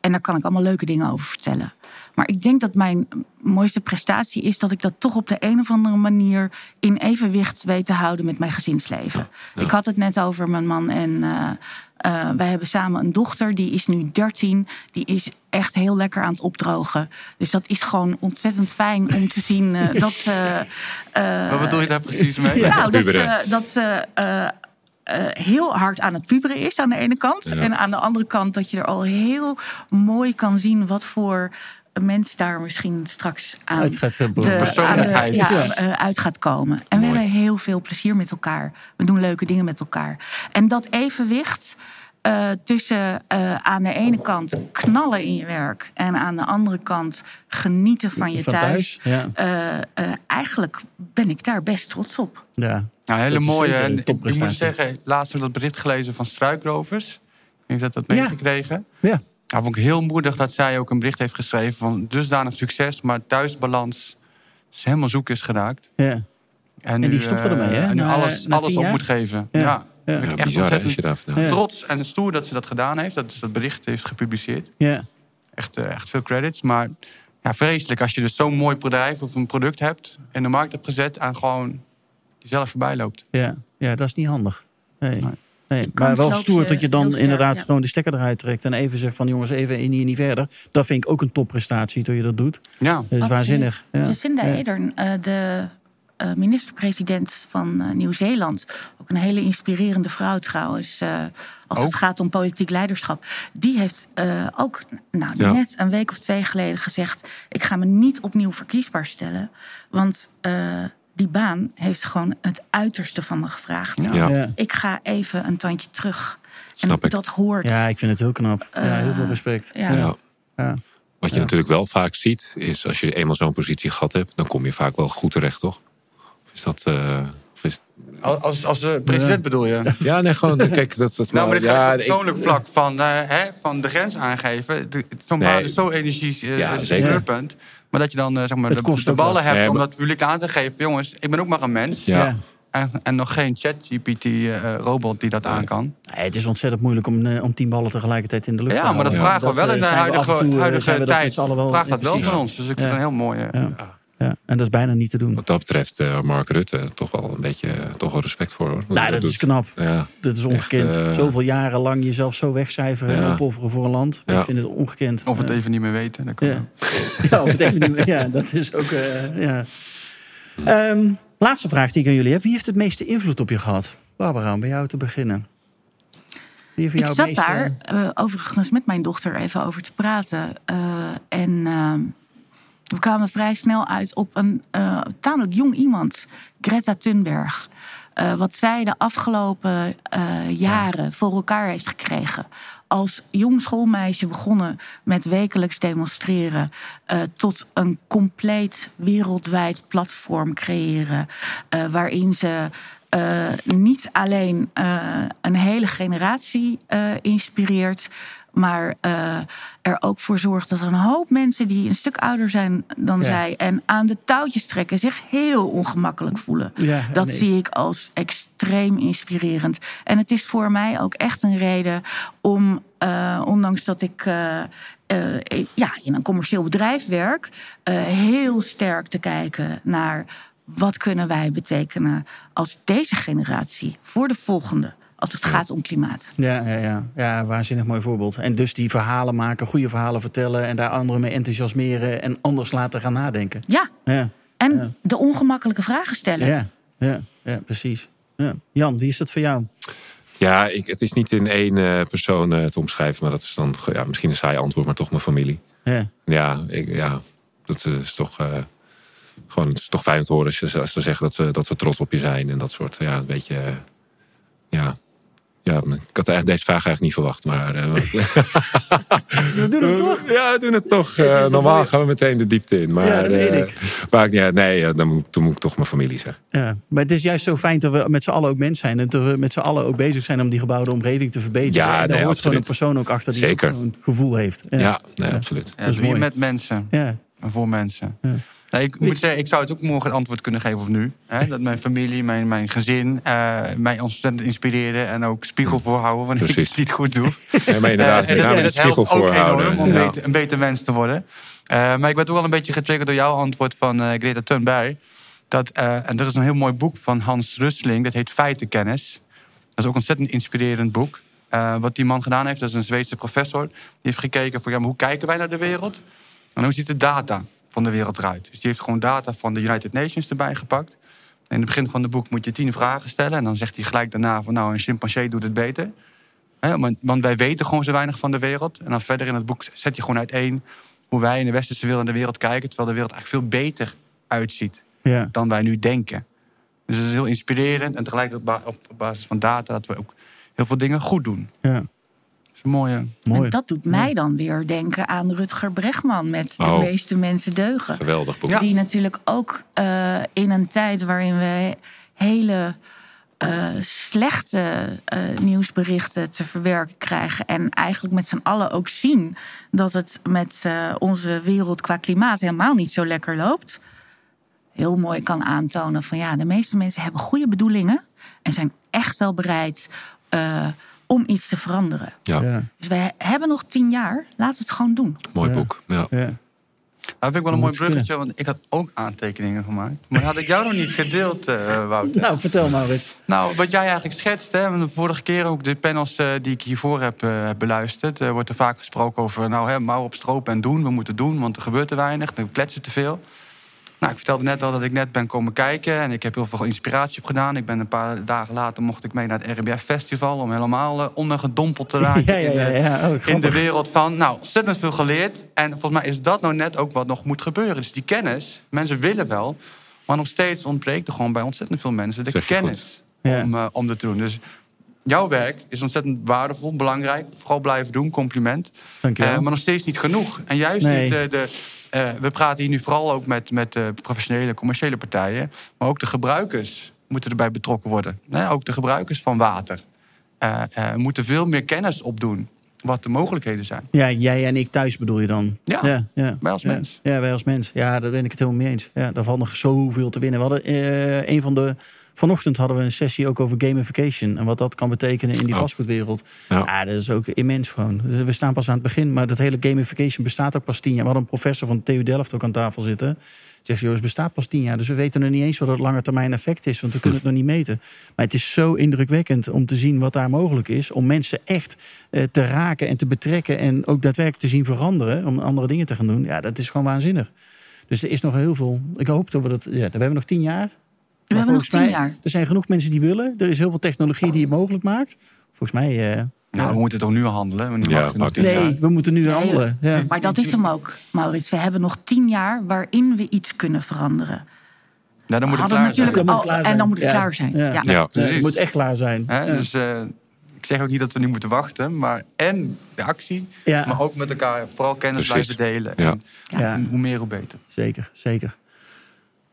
Speaker 2: en daar kan ik allemaal leuke dingen over vertellen. Maar ik denk dat mijn mooiste prestatie is dat ik dat toch op de een of andere manier in evenwicht weet te houden met mijn gezinsleven. Ik had het net over mijn man en eh, eh, wij hebben samen een dochter, die is nu 13. Die is echt heel lekker aan het opdrogen. Dus dat is gewoon ontzettend fijn om te zien eh, dat ze. eh,
Speaker 4: Wat bedoel je daar precies mee?
Speaker 2: nou, dat ze, dat ze eh, eh, heel hard aan het puberen is aan de ene kant. En aan de andere kant dat je er al heel mooi kan zien wat voor een mens daar misschien straks aan
Speaker 1: Uit gaat
Speaker 2: de, aan ja,
Speaker 1: Ja.
Speaker 2: eh, uit gaat komen. En we hebben heel veel plezier met elkaar. We doen leuke dingen met elkaar. En dat evenwicht eh, tussen eh, aan de ene kant knallen in je werk en aan de andere kant genieten van je
Speaker 1: Van
Speaker 2: thuis.
Speaker 1: thuis, ja.
Speaker 2: Eh, eh, eigenlijk ben ik daar best trots op.
Speaker 1: Ja.
Speaker 4: Nou, hele mooie. ik, moet zeggen, laatst heb ik dat bericht gelezen van Struikrovers. Ik denk dat dat
Speaker 1: Ja.
Speaker 4: meegekregen.
Speaker 1: Ja.
Speaker 4: Nou, vond ik heel moedig dat zij ook een bericht heeft geschreven van dusdanig succes, maar thuisbalans is helemaal zoek is geraakt.
Speaker 1: Ja.
Speaker 4: En,
Speaker 1: die stopte
Speaker 4: eh,
Speaker 1: ermee, hè?
Speaker 4: En nu
Speaker 1: Na-
Speaker 4: alles,
Speaker 1: na
Speaker 4: alles op
Speaker 1: jaar?
Speaker 4: moet geven.
Speaker 1: Ja.
Speaker 4: Ja.
Speaker 1: Ja.
Speaker 3: Ja,
Speaker 4: echt
Speaker 3: bizar hè, als
Speaker 4: ontzettend
Speaker 3: je
Speaker 4: trots en stoer dat ze dat gedaan heeft. Dat ze dat bericht heeft gepubliceerd.
Speaker 1: Ja.
Speaker 4: Echt, eh, echt veel credits. Maar ja, vreselijk als je dus zo'n mooi bedrijf of een product hebt... in de markt hebt gezet en gewoon jezelf voorbij loopt.
Speaker 1: Ja. ja, dat is niet handig. Nee.
Speaker 4: Nee.
Speaker 1: Nee, maar wel stoer dat je dan inderdaad
Speaker 2: ja.
Speaker 1: gewoon de stekker eruit trekt en even zegt van jongens, even in hier niet verder. Dat vind ik ook een topprestatie toen je dat doet.
Speaker 4: Ja.
Speaker 1: Dat is
Speaker 2: Absoluut.
Speaker 1: waanzinnig. Ja.
Speaker 2: Jacinda
Speaker 1: Ja.
Speaker 2: Ardern, eh, de eh, minister-president van eh, Nieuw-Zeeland. Ook een hele inspirerende vrouw trouwens. eh, als
Speaker 4: Ook?
Speaker 2: het gaat om politiek leiderschap. Die heeft eh, ook nou,
Speaker 3: Ja.
Speaker 2: net een week of twee geleden gezegd... ik ga me niet opnieuw verkiesbaar stellen. Want eh, die baan heeft gewoon het uiterste van me gevraagd.
Speaker 4: Ja.
Speaker 2: Ik ga even een tandje terug.
Speaker 3: Snap
Speaker 2: en
Speaker 3: ik.
Speaker 2: dat hoort.
Speaker 1: ja, ik vind het heel knap. Ja, heel veel respect.
Speaker 2: Ja.
Speaker 3: Ja.
Speaker 1: Ja.
Speaker 3: Wat je
Speaker 1: Ja.
Speaker 3: natuurlijk wel vaak ziet, is als je eenmaal zo'n positie gehad hebt, dan kom je vaak wel goed terecht, toch? Of is dat. eh, of is...
Speaker 4: Als, als eh, president bedoel je?
Speaker 3: Ja, nee, gewoon. Kijk, dat, dat
Speaker 4: Nou, maar dit
Speaker 3: ja,
Speaker 4: gaat
Speaker 3: ik-
Speaker 4: persoonlijk vlak van, eh, hè, van de grens aangeven. De- Zo'n
Speaker 3: Nee.
Speaker 4: baan is zo energie eh,
Speaker 3: Ja,
Speaker 4: eh,
Speaker 3: zeker.
Speaker 4: slurpend. Maar dat je dan eh, zeg maar, de, de ballen hebt
Speaker 3: Nee,
Speaker 4: om dat publiek aan te geven. Jongens, ik ben ook maar een mens.
Speaker 3: Ja.
Speaker 1: Ja.
Speaker 4: En, en nog geen ChatGPT-robot die dat aan kan.
Speaker 1: Nee, het is ontzettend moeilijk om, eh, om tien ballen tegelijkertijd in de lucht te
Speaker 4: Ja,
Speaker 1: houden.
Speaker 4: maar dat vragen we wel
Speaker 1: eh,
Speaker 4: in de huidige,
Speaker 1: toe, eh,
Speaker 4: huidige tijd. Vraagt dat
Speaker 1: ja,
Speaker 4: wel van ons. Dus ik vind
Speaker 1: Ja.
Speaker 4: het een heel mooie.
Speaker 1: Ja. En dat is bijna niet te doen.
Speaker 3: Wat dat betreft, eh, Mark Rutte, toch wel een beetje eh, toch wel respect voor. Hoor,
Speaker 1: Nou, dat is knap.
Speaker 3: Ja,
Speaker 1: Dat is ongekend.
Speaker 3: Echt, eh,
Speaker 1: Zoveel jaren lang jezelf zo wegcijferen en opofferen voor een land.
Speaker 3: Ja.
Speaker 1: Ik vind het ongekend.
Speaker 4: Of het even niet meer weten. Dat kan
Speaker 1: Ja. of het even niet meer. Ja, dat is ook. eh, ja. Ehm, laatste vraag die ik aan jullie heb. Wie heeft het meeste invloed op je gehad? Barbara, om bij jou te beginnen. Wie
Speaker 2: Ik zat
Speaker 1: meeste...
Speaker 2: daar eh, overigens met mijn dochter even over te praten. Eh, en ehm, we kwamen vrij snel uit op een eh, tamelijk jong iemand, Greta Thunberg. Eh, wat zij de afgelopen eh, jaren voor elkaar heeft gekregen. Als jong schoolmeisje begonnen met wekelijks demonstreren. tot een compleet wereldwijd platform creëren. waarin ze niet alleen een hele generatie inspireert. Maar eh, er ook voor zorgt dat een hoop mensen die een stuk ouder zijn dan
Speaker 1: Ja.
Speaker 2: zij. en aan de touwtjes trekken, zich heel ongemakkelijk voelen.
Speaker 1: Ja,
Speaker 2: dat
Speaker 1: nee.
Speaker 2: zie ik als extreem inspirerend. En het is voor mij ook echt een reden om, eh, ondanks dat ik. eh, ja, in een commercieel bedrijf werk, heel sterk te kijken naar wat kunnen wij betekenen als deze generatie voor de volgende, als het gaat om klimaat.
Speaker 1: Ja, ja, ja. ja, waanzinnig mooi voorbeeld. En dus die verhalen maken, goede verhalen vertellen... en daar anderen mee enthousiasmeren en anders laten gaan nadenken.
Speaker 2: Ja,
Speaker 1: Ja,
Speaker 2: en
Speaker 1: Ja.
Speaker 2: de ongemakkelijke vragen stellen.
Speaker 1: ja, ja, ja precies. Ja. Jan, wie is dat voor jou?
Speaker 3: ja ik, het is niet in één eh, persoon eh, te omschrijven, maar dat is dan ja, misschien een saai antwoord, maar toch mijn familie.
Speaker 1: Ja,
Speaker 3: Ja, ik, ja dat is toch. eh, gewoon, het is toch fijn om te horen als ze, als ze zeggen dat ze, dat ze trots op je zijn en dat soort. Ja, een beetje. eh, ja. Ja, ik had eigenlijk deze vraag eigenlijk niet verwacht, maar. eh,
Speaker 1: we doen het toch?
Speaker 3: Ja, we doen het toch. Eh, normaal gaan we meteen de diepte in. Maar,
Speaker 1: Ja, dat weet
Speaker 3: eh,
Speaker 1: ik.
Speaker 3: Maar ja, nee, dan moet, dan moet ik toch mijn familie zeggen.
Speaker 1: Ja, maar het is juist zo fijn dat we met z'n allen ook mens zijn. En dat we met z'n allen ook bezig zijn om die gebouwde omgeving te verbeteren.
Speaker 3: Ja,
Speaker 1: en daar
Speaker 3: nee,
Speaker 1: hoort gewoon een persoon ook achter die
Speaker 3: Zeker.
Speaker 1: een gevoel heeft.
Speaker 3: Ja, nee, absoluut.
Speaker 4: Ja,
Speaker 1: Dat is mooi.
Speaker 4: met mensen.
Speaker 1: Ja.
Speaker 4: En voor mensen.
Speaker 1: Ja.
Speaker 4: Nee, ik moet zeggen, ik zou het ook morgen het antwoord kunnen geven of nu. Hè? Dat mijn familie, mijn, mijn gezin eh, mij ontzettend inspireerde en ook spiegel voorhouden wanneer ik het niet goed doe.
Speaker 3: Nee, maar inderdaad,
Speaker 4: Eh, en dat, dat
Speaker 3: spiegel
Speaker 4: helpt ook enorm om
Speaker 3: Ja.
Speaker 4: beter- een beter mens te worden. Eh, maar ik werd ook wel een beetje getriggerd door jouw antwoord van Greta Thunberg. Dat, en er is een heel mooi boek van Hans Rustling, dat heet Feitenkennis. Dat is ook een ontzettend inspirerend boek. Wat die man gedaan heeft, dat is een Zweedse professor. Die heeft gekeken van ja, maar hoe kijken wij naar de wereld? En hoe ziet de data van de wereld eruit? Dus die heeft gewoon data van de United Nations erbij gepakt. In het begin van het boek moet je tien vragen stellen. En dan zegt hij gelijk daarna van nou, een chimpansee doet het beter. Hè, want, wij weten gewoon zo weinig van de wereld. En dan verder in het boek zet je gewoon uiteen hoe wij in de westerse wereld naar de wereld kijken. Terwijl de wereld eigenlijk veel beter uitziet
Speaker 1: Ja.
Speaker 4: dan wij nu denken. Dus het is heel inspirerend. En tegelijkertijd op ba- op basis van data dat we ook heel veel dingen goed doen.
Speaker 1: ja,
Speaker 4: Dat is een mooie.
Speaker 1: mooi.
Speaker 2: En dat doet mij dan weer denken aan Rutger Bregman met De
Speaker 3: Oh.
Speaker 2: meeste mensen deugen.
Speaker 3: Geweldig boek.
Speaker 4: Ja.
Speaker 2: Die natuurlijk ook eh, in een tijd waarin we hele eh, slechte eh, nieuwsberichten te verwerken krijgen. En eigenlijk met z'n allen ook zien dat het met eh, onze wereld qua klimaat helemaal niet zo lekker loopt. Heel mooi kan aantonen van ja, de meeste mensen hebben goede bedoelingen. En zijn echt wel bereid eh, om iets te veranderen.
Speaker 3: Ja,
Speaker 1: Ja,
Speaker 2: Dus we hebben nog tien jaar. Laten we het gewoon doen.
Speaker 3: mooi
Speaker 1: Ja.
Speaker 3: boek. Ja.
Speaker 1: ja.
Speaker 4: Dat vind ik wel een mooi bruggetje, want ik had ook aantekeningen gemaakt. Maar had ik jou nog niet gedeeld, eh Wouter.
Speaker 1: Nou, vertel Maurits.
Speaker 4: Nou, wat jij eigenlijk schetst, hè, de vorige keer ook de panels eh, die ik hiervoor heb eh, beluisterd, wordt er vaak gesproken over, nou, hè, mouw op stroop en doen. We moeten doen, want er gebeurt te weinig, er kletsen te veel. Nou, ik vertelde net al dat ik net ben komen kijken en ik heb heel veel inspiratie opgedaan. Ik ben een paar dagen later mocht ik mee naar het RBF Festival om helemaal eh, ondergedompeld te raken
Speaker 1: Ja, ja,
Speaker 4: in, de,
Speaker 1: ja. ja. Oh,
Speaker 4: in de wereld van, nou, ontzettend veel geleerd. En volgens mij is dat nou net ook wat nog moet gebeuren. Dus die kennis, mensen willen wel, maar nog steeds ontbreekt er gewoon bij ontzettend veel mensen de
Speaker 3: je
Speaker 4: kennis
Speaker 1: Ja.
Speaker 4: om, eh, om dat te doen. Dus jouw werk is ontzettend waardevol, belangrijk. Vooral blijven doen, compliment.
Speaker 1: Dankjewel.
Speaker 4: Eh, maar nog steeds niet genoeg. En juist
Speaker 1: Nee.
Speaker 4: niet, eh, de, eh, we praten hier nu vooral ook met, met professionele, commerciële partijen. Maar ook de gebruikers moeten erbij betrokken worden. Ook de gebruikers van water eh, eh, moeten veel meer kennis opdoen. Wat de mogelijkheden zijn.
Speaker 1: Ja, jij en ik thuis bedoel je dan?
Speaker 4: Ja,
Speaker 1: ja, ja.
Speaker 4: wij als mens.
Speaker 1: Ja, wij als mens. Ja, daar ben ik het helemaal mee eens. Ja, daar valt nog zoveel te winnen. We hadden een van de Vanochtend hadden we een sessie ook over gamification. En wat dat kan betekenen in die
Speaker 3: Oh.
Speaker 1: vastgoedwereld.
Speaker 3: Ja.
Speaker 1: Dat is ook immens gewoon. Dus We staan pas aan het begin. Maar dat hele gamification bestaat ook pas tien jaar. We hadden een professor van de TU Delft ook aan tafel zitten. Zegt, joh, het bestaat pas tien jaar. Dus we weten nog niet eens wat het lange termijn effect is. Want we kunnen het nog niet meten. Maar het is zo indrukwekkend om te zien wat daar mogelijk is. Om mensen echt eh, te raken en te betrekken. En ook daadwerkelijk te zien veranderen. Om andere dingen te gaan doen. Ja, dat is gewoon waanzinnig. Dus er is nog heel veel. Ik hoop dat we dat. Ja, we hebben nog tien jaar.
Speaker 2: We
Speaker 1: Maar
Speaker 2: hebben nog
Speaker 1: volgens
Speaker 2: tien
Speaker 1: mij,
Speaker 2: jaar.
Speaker 1: Er zijn genoeg mensen die willen. Er is heel veel technologie die het mogelijk maakt. Volgens mij. eh,
Speaker 4: Nou, we moeten toch nu handelen? Nu
Speaker 3: Ja,
Speaker 4: tien jaar.
Speaker 1: nee, we moeten nu
Speaker 2: Nee,
Speaker 1: handelen. Ja.
Speaker 2: Maar dat is hem ook, Maurits. We hebben nog tien jaar waarin we iets kunnen veranderen.
Speaker 4: Nou, dan moet het klaar zijn.
Speaker 2: natuurlijk al-
Speaker 1: klaar
Speaker 2: en dan moet het
Speaker 1: Ja.
Speaker 2: klaar zijn.
Speaker 1: Ja.
Speaker 2: Ja.
Speaker 3: Ja.
Speaker 1: Ja, het moet echt klaar zijn.
Speaker 4: Dus eh, ik zeg ook niet dat we nu moeten wachten, maar en de actie,
Speaker 1: Ja.
Speaker 4: maar ook met elkaar vooral kennis
Speaker 3: Precies.
Speaker 4: blijven delen.
Speaker 3: Ja.
Speaker 4: En,
Speaker 1: Ja.
Speaker 4: en hoe meer, hoe beter.
Speaker 1: Zeker, zeker.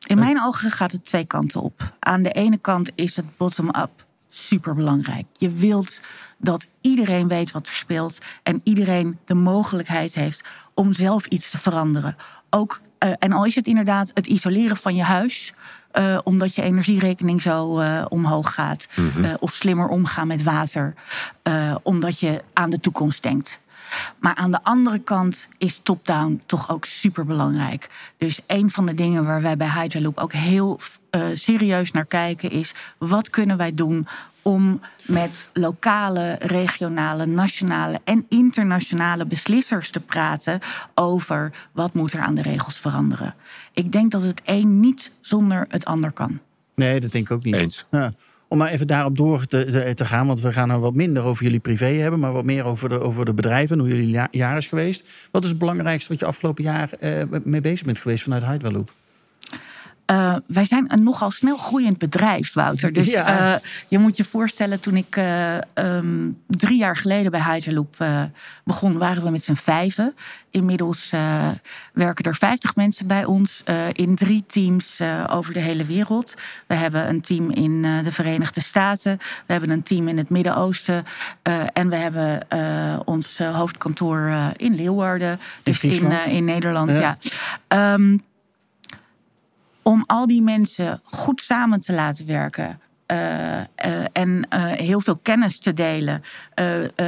Speaker 2: In mijn ogen gaat het twee kanten op. Aan de ene kant is het bottom-up superbelangrijk. Je wilt dat iedereen weet wat er speelt en iedereen de mogelijkheid heeft om zelf iets te veranderen. Ook, eh, en al is het inderdaad het isoleren van je huis, eh, omdat je energierekening zo eh, omhoog gaat, eh, of slimmer omgaan met water, eh, omdat je aan de toekomst denkt. Maar aan de andere kant is top-down toch ook super belangrijk. Dus een van de dingen waar wij bij Hydraloop ook heel eh, serieus naar kijken is: wat kunnen wij doen om met lokale, regionale, nationale en internationale beslissers te praten over wat moet er aan de regels veranderen. Ik denk dat het een niet zonder het ander kan.
Speaker 1: Nee, dat denk ik ook niet.
Speaker 3: Eens.
Speaker 1: Ja. Om maar even daarop door te, te, gaan, want we gaan nou wat minder over jullie privé hebben, maar wat meer over de, over de bedrijven, hoe jullie ja- jaar is geweest. Wat is het belangrijkste wat je afgelopen jaar eh, mee bezig bent geweest vanuit Hydraloop?
Speaker 2: Eh, wij zijn een nogal snel groeiend bedrijf, Wouter. Dus
Speaker 1: Ja.
Speaker 2: eh, je moet je voorstellen, toen ik eh, ehm, drie jaar geleden bij Hyperloop eh, begon, waren we met z'n vijven. Inmiddels werken er 50 mensen bij ons in drie teams over de hele wereld. We hebben een team in de Verenigde Staten, we hebben een team in het Midden-Oosten en we hebben ons hoofdkantoor in Leeuwarden, dus in Nederland.
Speaker 1: Ja.
Speaker 2: Ja. Ehm, om al die mensen goed samen te laten werken. eh, eh, en eh, heel veel kennis te delen,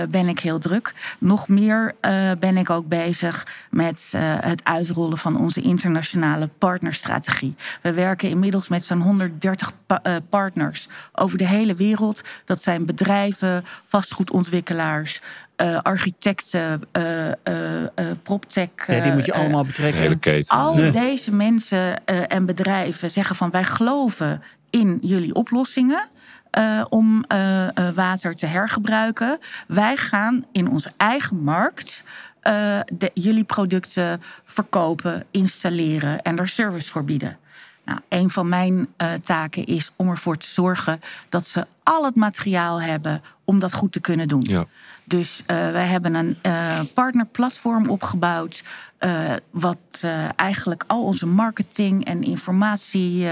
Speaker 2: ben ik heel druk. Nog meer ben ik ook bezig met het uitrollen van onze internationale partnerstrategie. We werken inmiddels met zo'n 130 pa- eh, partners over de hele wereld. Dat zijn bedrijven, vastgoedontwikkelaars, eh, architecten, eh eh proptech.
Speaker 1: Ja, die moet je allemaal
Speaker 3: De
Speaker 1: betrekken.
Speaker 3: hele keten.
Speaker 2: al
Speaker 1: Ja.
Speaker 2: deze mensen eh, en bedrijven zeggen van wij geloven in jullie oplossingen. eh, om water te hergebruiken. Wij gaan in onze eigen markt eh, de, jullie producten verkopen, installeren en er service voor bieden. Nou, een van mijn eh, taken is om ervoor te zorgen dat ze al het materiaal hebben om dat goed te kunnen doen.
Speaker 3: Ja.
Speaker 2: Dus eh, wij hebben een eh, partnerplatform opgebouwd. eh, wat eigenlijk al onze marketing en informatie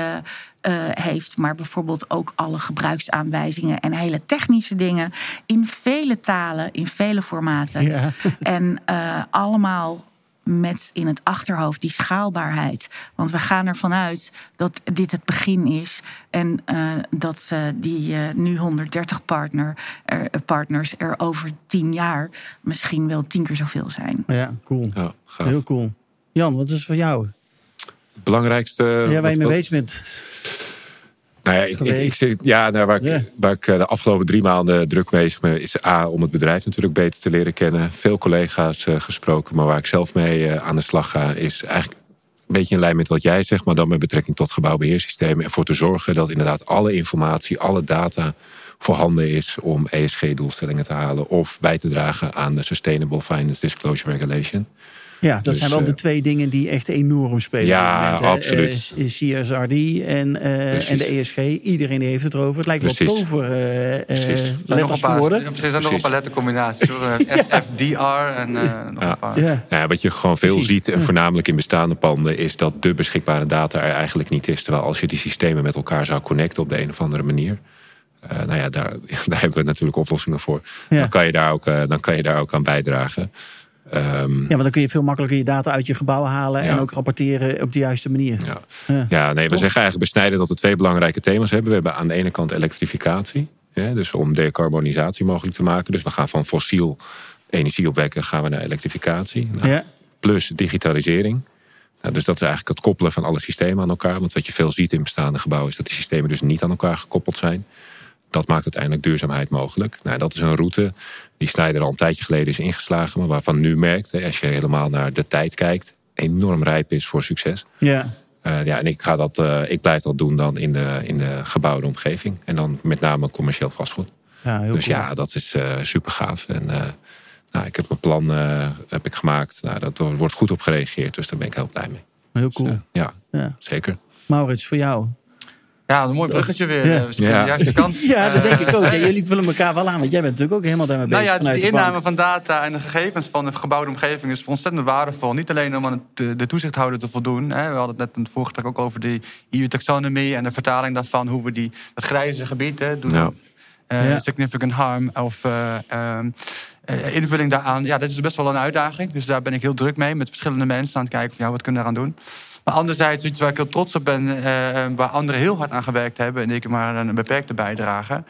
Speaker 2: heeft. Maar bijvoorbeeld ook alle gebruiksaanwijzingen en hele technische dingen. In vele talen, in vele formaten.
Speaker 1: Ja.
Speaker 2: En allemaal met in het achterhoofd die schaalbaarheid. Want we gaan ervan uit dat dit het begin is. En eh, dat eh, die eh, nu 130 partner, er, partners er over tien jaar misschien wel tien keer zoveel zijn.
Speaker 1: Ja, cool.
Speaker 3: Ja.
Speaker 1: Heel cool. Jan, wat is voor jou?
Speaker 3: Het belangrijkste.
Speaker 1: ja, waar je mee bezig bent?
Speaker 3: Nou ja, ik, ik, ja, nou, waar, ik,
Speaker 1: Ja.
Speaker 3: waar ik eh, de afgelopen drie maanden druk bezig ben, is A, om het bedrijf natuurlijk beter te leren kennen. Veel collega's eh, gesproken, maar waar ik zelf mee eh, aan de slag ga, is eigenlijk een beetje in lijn met wat jij zegt, maar dan met betrekking tot gebouwbeheersystemen. En ervoor te zorgen dat inderdaad alle informatie, alle data voorhanden is om ESG-doelstellingen te halen of bij te dragen aan de Sustainable Finance Disclosure Regulation.
Speaker 1: Ja, dat
Speaker 3: Dus,
Speaker 1: zijn wel
Speaker 3: eh,
Speaker 1: de twee dingen die echt enorm spelen.
Speaker 3: Ja,
Speaker 1: hè.
Speaker 3: absoluut.
Speaker 1: Eh, CSRD en, eh, en de ESG. Iedereen heeft het erover. Het lijkt wel
Speaker 3: Precies.
Speaker 1: eh, eh.
Speaker 4: Er nog
Speaker 1: letters
Speaker 4: een paar,
Speaker 1: geworden.
Speaker 4: er zijn nog een paar lettercombinaties. hoor. Eh, SFDR en eh, nog
Speaker 3: Ja.
Speaker 4: een paar.
Speaker 1: Ja.
Speaker 3: Ja, wat je gewoon veel
Speaker 1: Precies.
Speaker 3: ziet, en voornamelijk in bestaande panden, is dat de beschikbare data er eigenlijk niet is. Terwijl als je die systemen met elkaar zou connecten op de een of andere manier. eh, nou ja, daar, daar hebben we natuurlijk oplossingen voor.
Speaker 1: Ja.
Speaker 3: Dan, kan je daar ook, eh, dan kan je daar ook aan bijdragen. Ehm,
Speaker 1: Ja, want dan kun je veel makkelijker je data uit je gebouw halen en ook rapporteren op de juiste manier.
Speaker 3: Ja.
Speaker 1: Ja.
Speaker 3: Ja, nee, we zeggen eigenlijk besnijden dat we twee belangrijke thema's hebben. We hebben aan de ene kant elektrificatie. Hè, dus om decarbonisatie mogelijk te maken. Dus we gaan van fossiel energie opwekken gaan we naar elektrificatie. Nou. Plus digitalisering. Nou, dus dat is eigenlijk het koppelen van alle systemen aan elkaar. Want wat je veel ziet in bestaande gebouwen is dat die systemen dus niet aan elkaar gekoppeld zijn. Dat maakt uiteindelijk duurzaamheid mogelijk. Nou, dat is een route die Snijder al een tijdje geleden is ingeslagen. Maar waarvan nu merkt, hè, als je helemaal naar de tijd kijkt, enorm rijp is voor succes.
Speaker 1: Ja.
Speaker 3: Eh, ja, en ik, ga dat, eh, ik blijf dat doen dan in de, in de gebouwde omgeving. En dan met name commercieel vastgoed.
Speaker 1: ja, heel
Speaker 3: dus
Speaker 1: cool.
Speaker 3: ja, dat is eh, super gaaf. En nou, ik heb mijn plan heb ik gemaakt. Nou, dat wordt goed op gereageerd. Dus daar ben ik heel blij mee.
Speaker 1: heel cool.
Speaker 3: Dus, eh, ja,
Speaker 1: Ja.
Speaker 3: zeker.
Speaker 1: Maurits, voor jou.
Speaker 4: Ja, een mooi bruggetje weer.
Speaker 1: Ja.
Speaker 4: Ja. We zitten aan
Speaker 3: Ja.
Speaker 4: de juiste kant.
Speaker 1: Ja, dat
Speaker 4: Eh,
Speaker 1: denk ik ook. Ja, jullie vullen elkaar wel aan, want jij bent natuurlijk ook helemaal daarmee
Speaker 4: Nou
Speaker 1: bezig.
Speaker 4: ja, het is
Speaker 1: vanuit
Speaker 4: de inname van data en de gegevens van de gebouwde omgeving is ontzettend waardevol. Niet alleen om aan het, de, de toezichthouder te voldoen. Hè. We hadden het net in het vorige gesprek ook over de EU-taxonomie en de vertaling daarvan. Hoe we die, dat grijze gebied hè, doen.
Speaker 3: Ja.
Speaker 4: eh,
Speaker 1: Ja.
Speaker 4: significant harm of eh, ehm, eh, invulling daaraan. Ja, dit is best wel een uitdaging. Dus daar ben ik heel druk mee met verschillende mensen aan het kijken van ja, wat kunnen we daaraan doen. Maar anderzijds, iets waar ik heel trots op ben, eh, waar anderen heel hard aan gewerkt hebben en ik maar een beperkte bijdrage,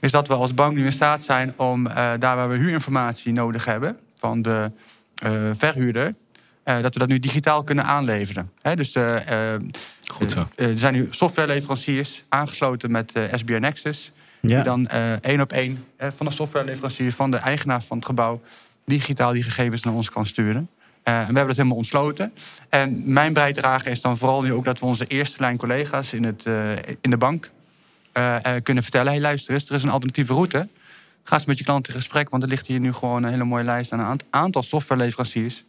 Speaker 4: is dat we als bank nu in staat zijn om eh, daar waar we huurinformatie nodig hebben van de eh, verhuurder, eh, dat we dat nu digitaal kunnen aanleveren. Hè, dus
Speaker 3: Goed zo.
Speaker 4: er zijn nu softwareleveranciers aangesloten met SBR Nexus.
Speaker 1: Ja.
Speaker 4: Die dan eh, één op één van de softwareleverancier, van de eigenaar van het gebouw, digitaal die gegevens naar ons kan sturen. Eh, en we hebben dat helemaal ontsloten. En mijn bijdrage is dan vooral nu ook dat we onze eerste lijn collega's in, het, eh, in de bank eh, eh, kunnen vertellen: hey, luister eens, er is een alternatieve route. Ga eens met je klant in gesprek, want er ligt hier nu gewoon een hele mooie lijst aan een aant- aantal softwareleveranciers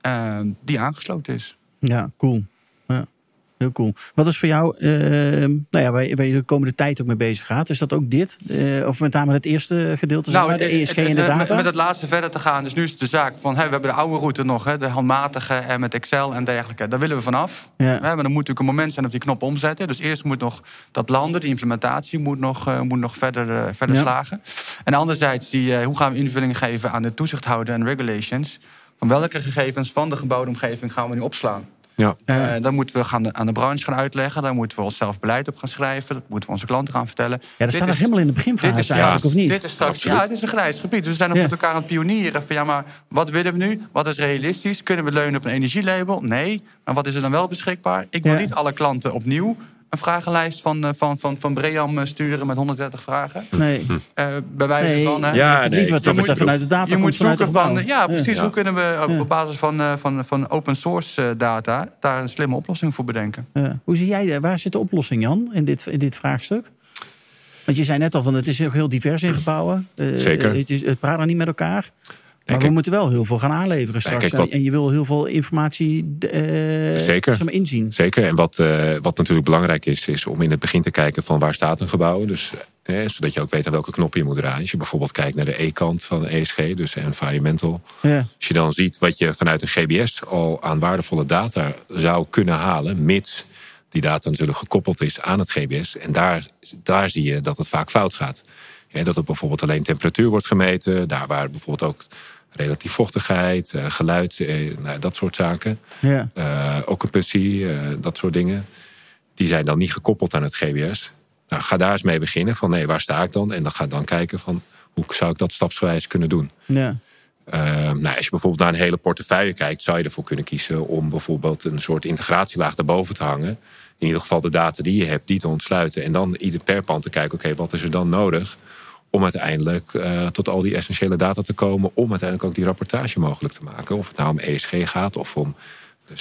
Speaker 4: eh, die aangesloten is.
Speaker 1: Ja, cool. Heel cool. Wat is voor jou, eh, nou ja, waar, je- waar je de komende tijd ook mee bezig gaat? Is dat ook dit? Eh, of met name het eerste gedeelte, zeg maar, de ESG en de data?
Speaker 4: Met, met het laatste verder te gaan. Dus nu is het de zaak van, we hebben de oude route nog, hè, de handmatige en met Excel en dergelijke. Daar willen we vanaf.
Speaker 1: Ja.
Speaker 4: Hè, maar dan moet natuurlijk een moment zijn op die knop omzetten. Dus eerst moet nog dat landen, die implementatie moet nog, eh, moet nog verder, eh, verder
Speaker 1: Ja.
Speaker 4: slagen. En anderzijds, die, hoe gaan we invulling geven aan de toezichthouder en regulations? Van welke gegevens van de gebouwde omgeving gaan we nu opslaan?
Speaker 3: Ja.
Speaker 4: Eh, dan moeten we gaan, aan de branche gaan uitleggen. Daar moeten we onszelf beleid op gaan schrijven. Dat moeten we onze klanten gaan vertellen.
Speaker 1: ja, dat
Speaker 4: Dit
Speaker 1: staat nog helemaal in de beginfase
Speaker 4: dit is-
Speaker 1: eigenlijk,
Speaker 3: ja,
Speaker 1: of niet?
Speaker 4: dit is straks,
Speaker 3: Absoluut.
Speaker 4: ja, het is een grijs gebied. Dus we zijn nog
Speaker 1: Ja.
Speaker 4: met elkaar aan het pionieren. Van, ja, maar wat willen we nu? Wat is realistisch? Kunnen we leunen op een energielabel? Nee. Maar wat is er dan wel beschikbaar? Ik wil niet alle klanten opnieuw een vragenlijst van, eh, van, van, van Bream eh, sturen met 130 vragen.
Speaker 1: Nee,
Speaker 4: Eh, bij wijze
Speaker 1: nee
Speaker 4: van. hè.
Speaker 3: Ja,
Speaker 1: het
Speaker 3: nee,
Speaker 1: dat
Speaker 3: wat je
Speaker 1: vanuit de data
Speaker 4: je
Speaker 1: komt
Speaker 4: moet zoeken van, ja, precies.
Speaker 3: Ja.
Speaker 4: Hoe kunnen we op,
Speaker 1: Ja.
Speaker 4: op basis van, eh, van, van open source eh, data daar een slimme oplossing voor bedenken?
Speaker 1: Ja. Hoe zie jij, waar zit de oplossing, Jan, in dit, in dit vraagstuk? Want je zei net al van het is ook heel divers in gebouwen. Eh,
Speaker 3: Zeker.
Speaker 1: Het, is, het praat niet met elkaar. Maar we
Speaker 3: kijk-
Speaker 1: moeten wel heel veel gaan aanleveren straks.
Speaker 3: kijk, wat-
Speaker 1: En je wil heel veel informatie
Speaker 3: Zeker.
Speaker 1: zeg maar, inzien.
Speaker 3: Zeker. En wat, eh, wat natuurlijk belangrijk is, is om in het begin te kijken van waar staat een gebouw. Dus, eh, zodat je ook weet aan welke knoppen je moet draaien. Als je bijvoorbeeld kijkt naar de E-kant van ESG, dus environmental.
Speaker 1: Ja.
Speaker 3: Als je dan ziet wat je vanuit een GBS al aan waardevolle data zou kunnen halen, mits die data natuurlijk gekoppeld is aan het GBS. En daar, daar zie je dat het vaak fout gaat. Ja, dat er bijvoorbeeld alleen temperatuur wordt gemeten, daar waar bijvoorbeeld ook relatief vochtigheid, eh, geluid, eh, nou, dat soort zaken.
Speaker 1: Ja.
Speaker 3: Eh, occupancy, dat soort dingen. Die zijn dan niet gekoppeld aan het GBS. Nou, ga daar eens mee beginnen van nee, waar sta ik dan? En dan ga dan kijken van hoe zou ik dat stapsgewijs kunnen doen.
Speaker 1: Ja.
Speaker 3: Eh, nou, als je bijvoorbeeld naar een hele portefeuille kijkt, zou je ervoor kunnen kiezen om bijvoorbeeld een soort integratielaag daarboven te hangen. In ieder geval de data die je hebt, die te ontsluiten. En dan ieder per pand te kijken, oké, wat is er dan nodig om uiteindelijk eh, tot al die essentiële data te komen. Om uiteindelijk ook die rapportage mogelijk te maken. Of het nou om ESG gaat of om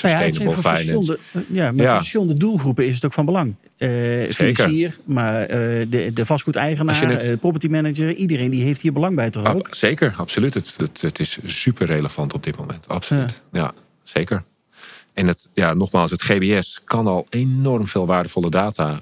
Speaker 1: Nou ja, het is
Speaker 3: sustainable
Speaker 1: voor
Speaker 3: finance.
Speaker 1: verschillende, ja, met
Speaker 3: Ja.
Speaker 1: verschillende doelgroepen is het ook van belang. Eh financier, maar eh, de, de vastgoedeigenaar, eh, property manager, iedereen die heeft hier belang bij
Speaker 3: Ab-
Speaker 1: ook?
Speaker 3: zeker, absoluut. Het, het, het is super relevant op dit moment. Absoluut. Ja, zeker. En het, ja, nogmaals, het GBS kan al enorm veel waardevolle data